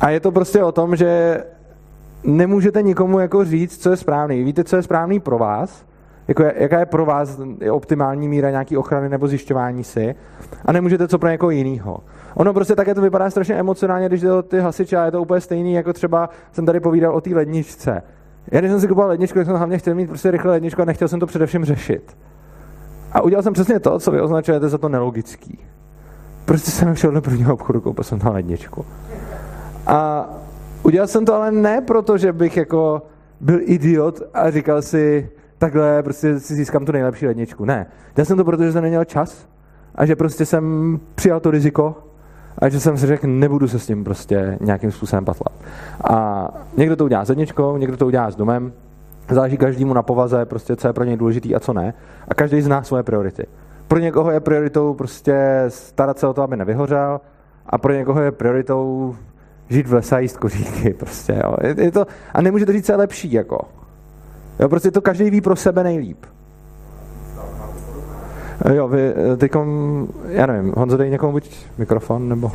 A je to prostě o tom, že nemůžete nikomu jako říct, co je správný. Víte, co je správný pro vás, jako jaká je pro vás optimální míra nějaký ochrany nebo zjišťování si a nemůžete co pro někoho jiného. Ono prostě také to vypadá strašně emocionálně, když jde o ty hasiče a je to úplně stejný, jako třeba jsem tady povídal o té ledničce. Já když jsem si kupoval ledničku, tak jsem hlavně chtěl mít prostě rychle ledničku a nechtěl jsem to především řešit. A udělal jsem přesně to, co vy označujete za to nelogický. prostě jsem šel do prvního obchodu, koupil jsem tam ledničku. A udělal jsem to ale ne proto, že bych jako byl idiot a říkal si, takhle prostě si získám tu nejlepší ledničku. Ne. Dělal jsem to proto, že jsem neměl čas a že prostě jsem přijal to riziko a že jsem si řekl, nebudu se s tím prostě nějakým způsobem patlat. A někdo to udělá s ledničkou, někdo to udělá s domem, záleží každému na povaze, prostě co je pro něj důležitý a co ne. A každý zná svoje priority. Pro někoho je prioritou prostě starat se o to, aby nevyhořel, a pro někoho je prioritou žít v lese a jíst koříky. Prostě, jo. Je, je to, a nemůže to říct, co je lepší. Jako. Jo, prostě to každý ví pro sebe nejlíp. Jo, vy teďkom, já nevím, Honzo, dej někomu buď mikrofon, nebo...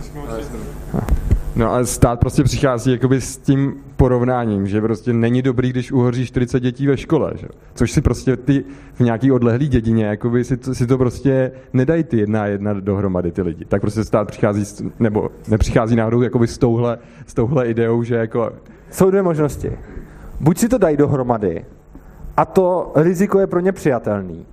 No a stát prostě přichází jakoby s tím porovnáním, že prostě není dobrý, když uhoří 40 dětí ve škole, že? což si prostě ty v nějaký odlehlý dědině, jakoby si to, si to prostě nedají ty jedna a jedna dohromady ty lidi. Tak prostě stát přichází, s, nebo nepřichází náhodou jakoby s touhle, s touhle ideou, že jako... Jsou dvě možnosti. Buď si to dají dohromady a to riziko je pro ně přijatelný.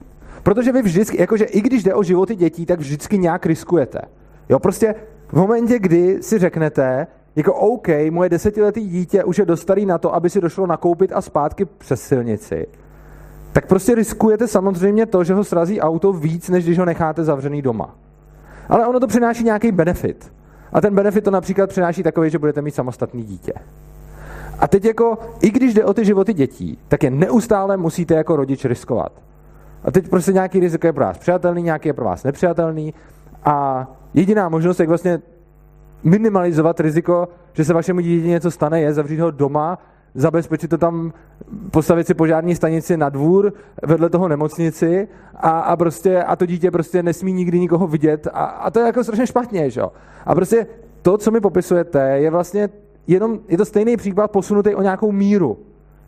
Protože vy vždycky, jakože i když jde o životy dětí, tak vždycky nějak riskujete. Jo, prostě v momentě, kdy si řeknete, jako OK, moje desetiletý dítě už je dostarý na to, aby si došlo nakoupit a zpátky přes silnici, tak prostě riskujete samozřejmě to, že ho srazí auto víc, než když ho necháte zavřený doma. Ale ono to přináší nějaký benefit. A ten benefit to například přináší takový, že budete mít samostatný dítě. A teď jako, i když jde o ty životy dětí, tak je neustále musíte jako rodič riskovat. A teď prostě nějaký riziko je pro vás přijatelný, nějaký je pro vás nepřijatelný a jediná možnost, jak vlastně minimalizovat riziko, že se vašemu dítěti něco stane, je zavřít ho doma, zabezpečit to tam, postavit si požární stanici na dvůr, vedle toho nemocnici a, a, prostě, a to dítě prostě nesmí nikdy nikoho vidět a, a to je jako strašně špatně, že? A prostě to, co mi popisujete, je vlastně jenom, je to stejný případ posunutý o nějakou míru.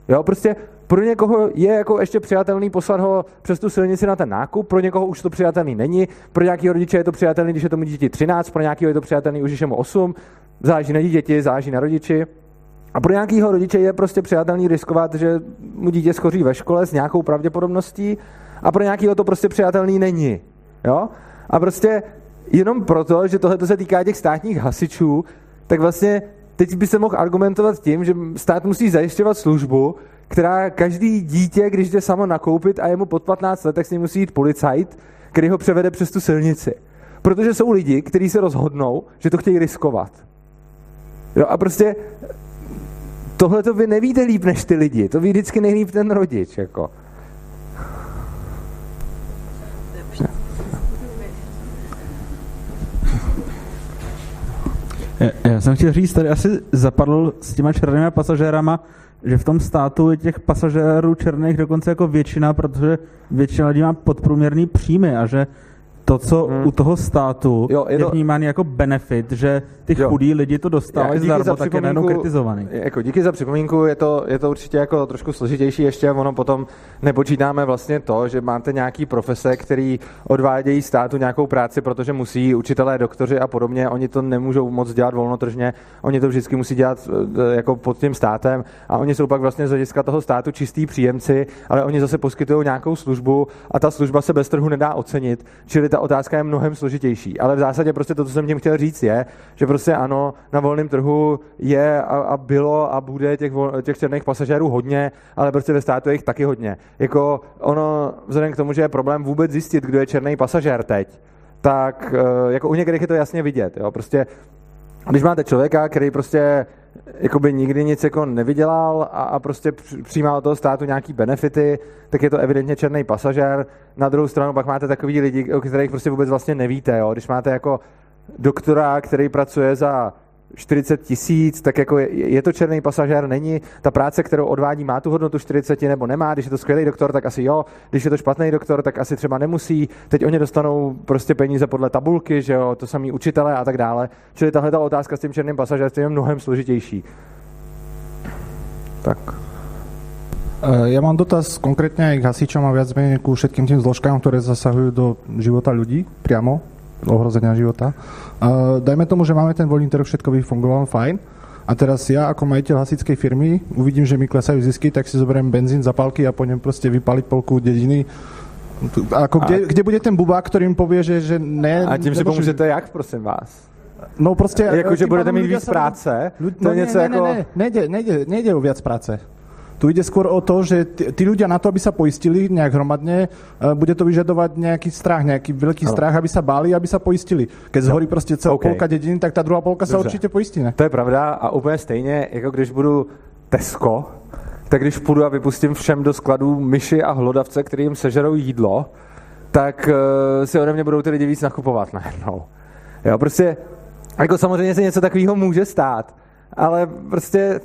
Jo, prostě pro někoho je jako ještě přijatelný poslat ho přes tu silnici na ten nákup, pro někoho už to přijatelný není, pro nějakého rodiče je to přijatelný, když je tomu dítěti 13, pro nějakého je to přijatelný už, je mu 8, záleží na dítěti, záleží na rodiči. A pro nějakého rodiče je prostě přijatelný riskovat, že mu dítě schoří ve škole s nějakou pravděpodobností a pro nějakého to prostě přijatelný není. Jo? A prostě jenom proto, že tohle se týká těch státních hasičů, tak vlastně teď by se mohl argumentovat tím, že stát musí zajišťovat službu, která každý dítě, když jde samo nakoupit a je mu pod 15 let, tak s ním musí jít policajt, který ho převede přes tu silnici. Protože jsou lidi, kteří se rozhodnou, že to chtějí riskovat. Jo, a prostě tohle to vy nevíte líp než ty lidi. To ví vždycky nejlíp ten rodič. Jako. Já, jsem chtěl říct, tady asi zapadl s těma černými pasažérama, že v tom státu je těch pasažérů černých dokonce jako většina, protože většina lidí má podprůměrný příjmy a že to, co hmm. u toho státu jo, je, to... je vnímáno jako benefit, že ty jo. chudí lidi to dostávají zdarma, tak je nejenom kritizovaný. Jako díky za připomínku, je to, je to určitě jako trošku složitější ještě, ono potom nepočítáme vlastně to, že máte nějaký profese, který odvádějí státu nějakou práci, protože musí učitelé, doktoři a podobně, oni to nemůžou moc dělat volnotržně, oni to vždycky musí dělat e, jako pod tím státem a oni jsou pak vlastně z hlediska toho státu čistý příjemci, ale oni zase poskytují nějakou službu a ta služba se bez trhu nedá ocenit, čili ta otázka je mnohem složitější. Ale v zásadě prostě to, co jsem tím chtěl říct, je, že prostě ano, na volném trhu je a, a bylo a bude těch, vol, těch černých pasažérů hodně, ale prostě ve státu je jich taky hodně. Jako ono, vzhledem k tomu, že je problém vůbec zjistit, kdo je černý pasažér teď, tak eh, jako u některých je to jasně vidět. Jo? Prostě když máte člověka, který prostě jakoby nikdy nic jako nevydělal a, a prostě přijímá od toho státu nějaký benefity, tak je to evidentně černý pasažér. Na druhou stranu pak máte takový lidi, o kterých prostě vůbec vlastně nevíte. Jo? Když máte jako doktora, který pracuje za 40 tisíc, tak jako je, je to černý pasažér, není. Ta práce, kterou odvádí, má tu hodnotu 40 nebo nemá. Když je to skvělý doktor, tak asi jo. Když je to špatný doktor, tak asi třeba nemusí. Teď oni dostanou prostě peníze podle tabulky, že jo, to samý učitele a tak dále. Čili tahle ta otázka s tím černým pasažérstvím je mnohem složitější. Tak. E, ja mám dotaz konkrétne aj k hasičom a viac menej ku všetkým tým zložkám, ktoré zasahujú do života ľudí priamo ohrozenia života. Uh, dajme tomu, že máme ten voľný trh, všetko by fungovalo fajn. A teraz ja ako majiteľ hasičskej firmy uvidím, že mi klesajú zisky, tak si zoberiem benzín, zapálky a pôjdem proste vypaliť polku dediny Ako kde, kde bude ten bubák, ktorý im povie, že, že ne... A tím si nebo že- pomůžete jak, prosím vás? No prostě... Jako, že tým budete mít víc práce? To no je něco ne, jako... Ne, ne, nejde, nejde, nejde o viac práce. Tu ide skôr o to, že tí, ľudia na to, aby sa poistili nejak hromadne, eh, bude to vyžadovať nejaký strach, nejaký veľký Ano. strach, aby sa báli, aby sa poistili. Keď zhorí prostě celá OK. polka dediny, tak ta druhá polka se určitě pojistí, ne? To je pravda a úplně stejně, jako když budu Tesco, tak když půjdu a vypustím všem do skladů myši a hlodavce, který jim sežerou jídlo, tak uh, si ode mě budou ty lidi víc nakupovat najednou. Jo, prostě, jako samozřejmě se něco takového může stát, ale prostě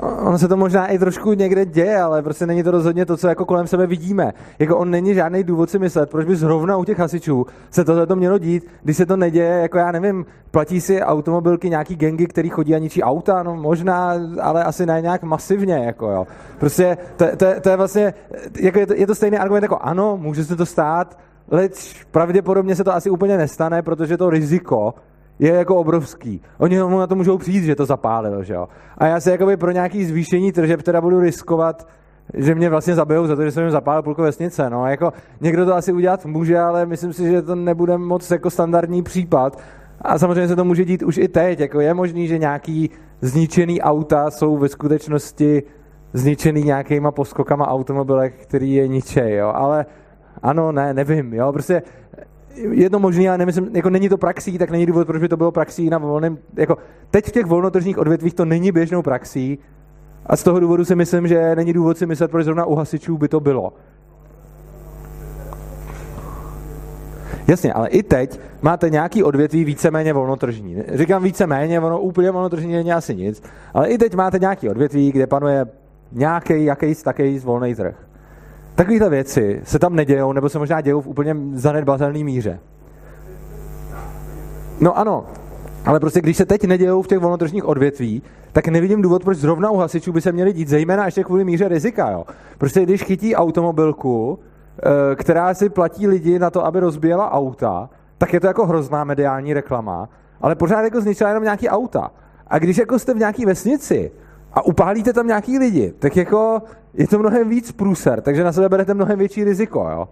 ono se to možná i trošku někde děje, ale prostě není to rozhodně to, co jako kolem sebe vidíme. Jako on není žádný důvod si myslet, proč by zrovna u těch hasičů se tohle to mělo dít, když se to neděje, jako já nevím, platí si automobilky nějaký gengy, který chodí a ničí auta, no možná, ale asi ne nějak masivně, jako jo. Prostě to, to, to je vlastně, jako je to, je to stejný argument jako ano, může se to stát, leč pravděpodobně se to asi úplně nestane, protože to riziko je jako obrovský. Oni mu na to můžou přijít, že to zapálilo, že jo. A já se jakoby pro nějaký zvýšení tržeb teda budu riskovat, že mě vlastně zabijou za to, že jsem jim zapálil půlku vesnice. No, jako někdo to asi udělat může, ale myslím si, že to nebude moc jako standardní případ. A samozřejmě se to může dít už i teď. Jako je možný, že nějaký zničený auta jsou ve skutečnosti zničený nějakýma poskokama automobilek, který je ničej, jo. Ale ano, ne, nevím, jo. Prostě je to možný, ale nemyslím, jako není to praxí, tak není důvod, proč by to bylo praxí na volném, jako teď v těch volnotržních odvětvích to není běžnou praxí a z toho důvodu si myslím, že není důvod si myslet, proč zrovna u hasičů by to bylo. Jasně, ale i teď máte nějaký odvětví víceméně volnotržní. Říkám víceméně, ono úplně volnotržní není asi nic, ale i teď máte nějaký odvětví, kde panuje nějaký, jakýs taký volný trh. Takovéhle věci se tam nedějou, nebo se možná dějou v úplně zanedbatelné míře. No ano, ale prostě když se teď nedějou v těch volnotržních odvětví, tak nevidím důvod, proč zrovna u hasičů by se měli dít, zejména ještě kvůli míře rizika. Jo. Prostě když chytí automobilku, eh, která si platí lidi na to, aby rozbíjela auta, tak je to jako hrozná mediální reklama, ale pořád jako zničila jenom nějaký auta. A když jako jste v nějaký vesnici a upálíte tam nějaký lidi, tak jako je to mnohem víc průser, takže na sebe berete mnohem větší riziko. Jo.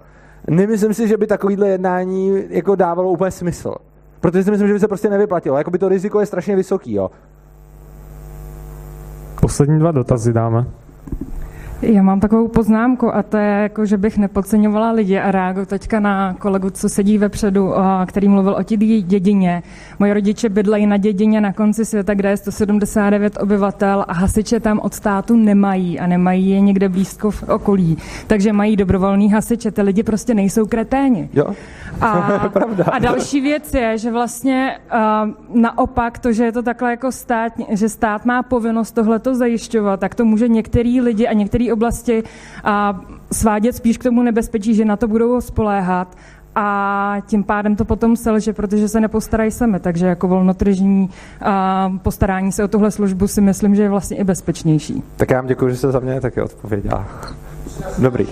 Nemyslím si, že by takovýhle jednání jako dávalo úplně smysl. Protože si myslím, že by se prostě nevyplatilo. Jakoby to riziko je strašně vysoký, jo. Poslední dva dotazy dáme. Já mám takovou poznámku a to je jako, že bych nepodceňovala lidi a reaguju teďka na kolegu, co sedí vepředu, a který mluvil o té dědině. Moji rodiče bydlejí na dědině na konci světa, kde je 179 obyvatel a hasiče tam od státu nemají a nemají je někde blízko v okolí. Takže mají dobrovolný hasiče. Ty lidi prostě nejsou kreténi. Jo. A, Pravda. a další věc je, že vlastně uh, naopak to, že je to takhle jako stát, že stát má povinnost tohleto zajišťovat, tak to může některý lidi a oblasti uh, svádět spíš k tomu nebezpečí, že na to budou spoléhat a tím pádem to potom selže, protože se nepostarají sami. Takže jako volnotržní postarání se o tuhle službu si myslím, že je vlastně i bezpečnější. Tak já vám děkuji, že jste za mě taky odpověděla. Dobrý.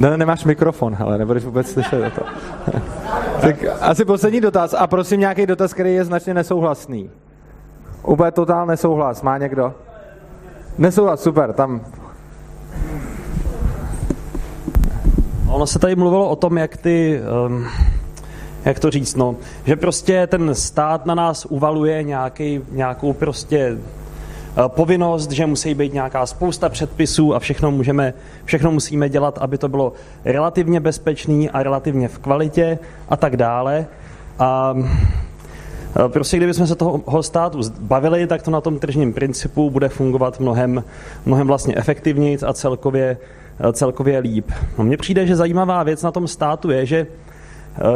Ne, nemáš mikrofon, ale nebudeš vůbec slyšet to. tak asi poslední dotaz a prosím nějaký dotaz, který je značně nesouhlasný. Úplně totál nesouhlas. Má někdo? Nesouhlas, super, tam Ono se tady mluvilo o tom, jak ty, um, jak to říct, no, že prostě ten stát na nás uvaluje nějaký, nějakou prostě povinnost, že musí být nějaká spousta předpisů a všechno, můžeme, všechno musíme dělat, aby to bylo relativně bezpečný a relativně v kvalitě a tak dále. A uh, Prostě kdybychom se toho státu bavili, tak to na tom tržním principu bude fungovat mnohem, mnohem vlastně efektivněji a celkově, celkově líp. No, mně přijde, že zajímavá věc na tom státu je, že,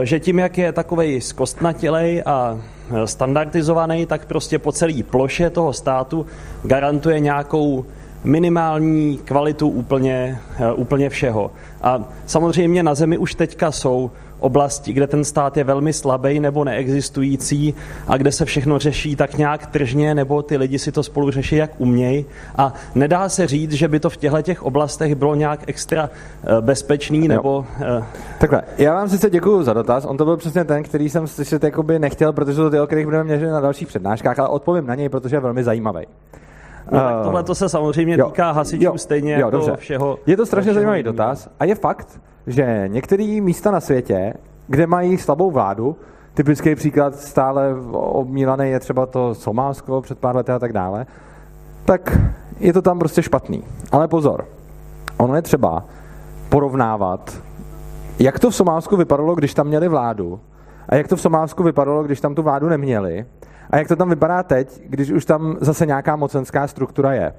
že tím, jak je takovej zkostnatělej a standardizovaný, tak prostě po celé ploše toho státu garantuje nějakou minimální kvalitu úplně, úplně všeho. A samozřejmě na zemi už teďka jsou oblasti, kde ten stát je velmi slabý nebo neexistující a kde se všechno řeší tak nějak tržně, nebo ty lidi si to spolu řeší, jak umějí. A nedá se říct, že by to v těchto těch oblastech bylo nějak extra eh, bezpečný nebo... eh, Takhle, já vám sice děkuji za dotaz, on to byl přesně ten, který jsem slyšet jakoby nechtěl, protože to ty, o kterých budeme měřit na dalších přednáškách, ale odpovím na něj, protože je velmi zajímavý. No, tak Eh, tohle to se samozřejmě jo, týká hasičů jo, stejně jo, jako dobře. všeho. Je to strašně zajímavý jiného. dotaz a je fakt, že některé místa na světě, kde mají slabou vládu, typický příklad stále obmílaný je třeba to Somálsko před pár lety a tak dále, tak je to tam prostě špatný. Ale pozor, ono je třeba porovnávat, jak to v Somálsku vypadalo, když tam měli vládu a jak to v Somálsku vypadalo, když tam tu vládu neměli a jak to tam vypadá teď, když už tam zase nějaká mocenská struktura je.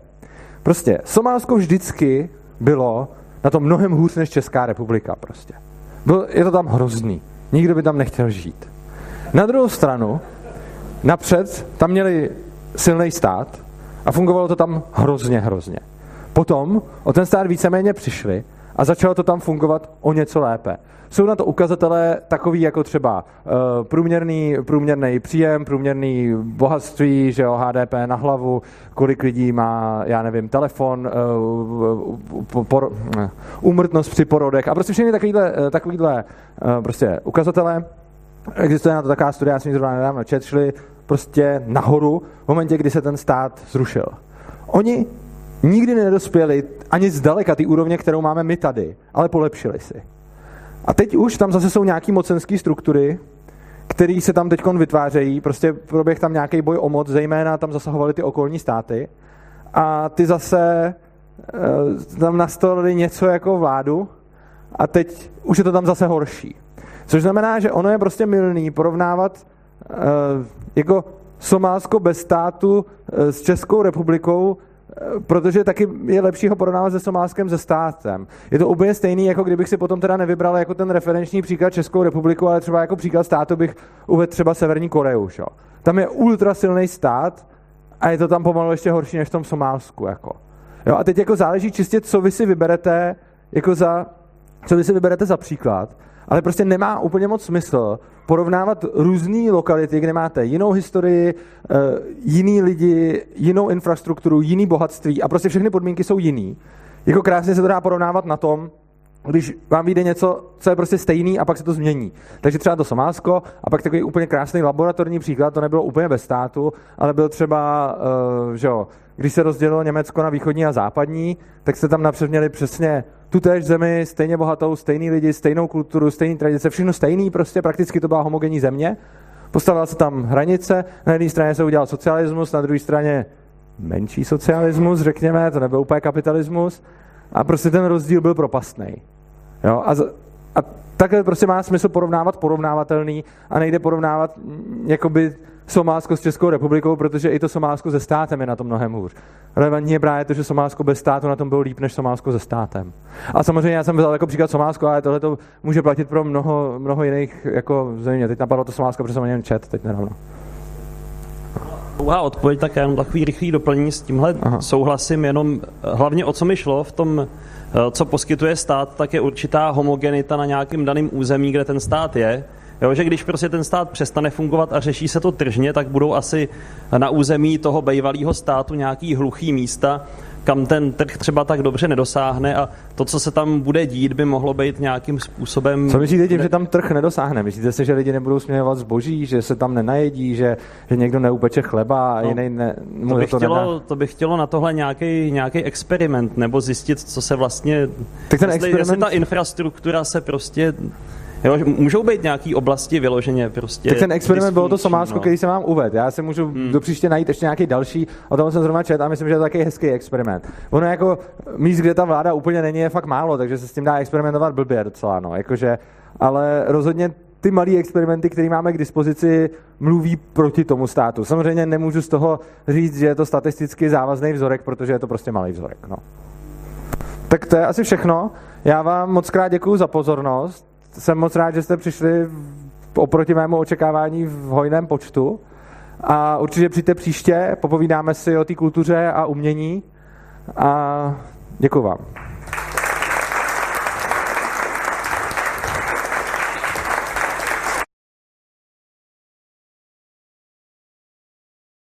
Prostě Somálsko vždycky bylo na tom mnohem hůř než Česká republika prostě. Byl, je to tam hrozný. Nikdo by tam nechtěl žít. Na druhou stranu, napřed tam měli silný stát a fungovalo to tam hrozně, hrozně. Potom o ten stát víceméně přišli a začalo to tam fungovat o něco lépe. Jsou na to ukazatele takový jako třeba uh, průměrný, průměrný příjem, průměrný bohatství, že jo, HDP na hlavu, kolik lidí má, já nevím, telefon, uh, por, uh, úmrtnost při porodech a prostě všechny takovýhle, takovýhle prostě ukazatele. Existuje na to taková studie, já jsem ji zrovna nedávno čet, šli prostě nahoru v momentě, kdy se ten stát zrušil. Oni nikdy nedospěli ani zdaleka ty úrovně, kterou máme my tady, ale polepšili si. A teď už tam zase jsou nějaký mocenské struktury, které se tam teď vytvářejí, prostě proběh tam nějaký boj o moc, zejména tam zasahovaly ty okolní státy a ty zase e, tam nastolili něco jako vládu a teď už je to tam zase horší. Což znamená, že ono je prostě milný porovnávat e, jako Somálsko bez státu e, s Českou republikou, protože taky je lepší ho porovnávat se Somálskem se státem. Je to úplně stejný, jako kdybych si potom teda nevybral jako ten referenční příklad Českou republiku, ale třeba jako příklad státu bych uvedl třeba Severní Koreu. Šo? Tam je ultra silný stát a je to tam pomalu ještě horší než v tom Somálsku. Jako. Jo, a teď jako záleží čistě, co vy si vyberete jako za, co vy si vyberete za příklad, ale prostě nemá úplně moc smysl porovnávat různé lokality, kde máte jinou historii, eh, jiný lidi, jinou infrastrukturu, jiný bohatství a prostě všechny podmínky jsou jiný. Jako krásně se to dá porovnávat na tom, když vám vyjde něco, co je prostě stejný a pak se to změní. Takže třeba to Somálsko a pak takový úplně krásný laboratorní příklad, to nebylo úplně bez státu, ale byl třeba, uh, že jo, když se rozdělilo Německo na východní a západní, tak se tam napřed měli přesně tu též zemi, stejně bohatou, stejný lidi, stejnou kulturu, stejný tradice, všechno stejný, prostě prakticky to byla homogenní země. Postavila se tam hranice, na jedné straně se udělal socialismus, na druhé straně menší socialismus, řekněme, to nebyl úplně kapitalismus, a prostě ten rozdíl byl propastný. Jo? A, a takhle prostě má smysl porovnávat porovnávatelný a nejde porovnávat jakoby Somálsko s Českou republikou, protože i to Somálsko se státem je na tom mnohem hůř. Relevantní je právě to, že Somálsko bez státu na tom bylo líp než Somálsko se státem. A samozřejmě já jsem vzal jako příklad Somálsko, ale tohle to může platit pro mnoho, mnoho jiných jako země. Teď napadlo to Somálsko, protože jsem něm čet teď nedávno. Dlouhá odpověď, tak já jenom takový rychlý doplnění s tímhle Aha. souhlasím, jenom eh, hlavně o co mi šlo v tom, eh, co poskytuje stát, tak je určitá homogenita na nějakém daném území, kde ten stát je. Jo, že když prostě ten stát přestane fungovat a řeší se to tržně, tak budou asi na území toho bývalého státu nějaký hluchý místa, kam ten trh třeba tak dobře nedosáhne a to, co se tam bude dít, by mohlo být nějakým způsobem... Co myslíte tím, že tam trh nedosáhne? Myslíte si, že lidi nebudou směňovat zboží, že se tam nenajedí, že, že někdo neupeče chleba a No, jiný ne, To by, to chtělo, nedá? to by chtělo na tohle nějaký nějaký experiment, nebo zjistit, co se vlastně... Tak ten jestli, experiment- jestli ta infrastruktura se prostě... Jo, můžou být nějaký oblasti vyloženě prostě... Tak ten experiment bylo to Somálsko, no. který jsem vám uvedl. Já si můžu hmm. do příště najít ještě nějaký další, o tom jsem zrovna čet a myslím, že je to taky hezký experiment. Ono jako míst, kde ta vláda úplně není, je fakt málo, takže se s tím dá experimentovat blbě docela, no. Jakože, ale rozhodně ty malé experimenty, které máme k dispozici, mluví proti tomu státu. Samozřejmě nemůžu z toho říct, že je to statisticky závazný vzorek, protože je to prostě malý vzorek. No. Tak to je asi všechno. Já vám moc krát děkuji za pozornost. Jsem moc rád, že jste přišli oproti mému očekávání v hojném počtu. A určitě přijďte příště, popovídáme si o té kultuře a umění. A děkuji vám.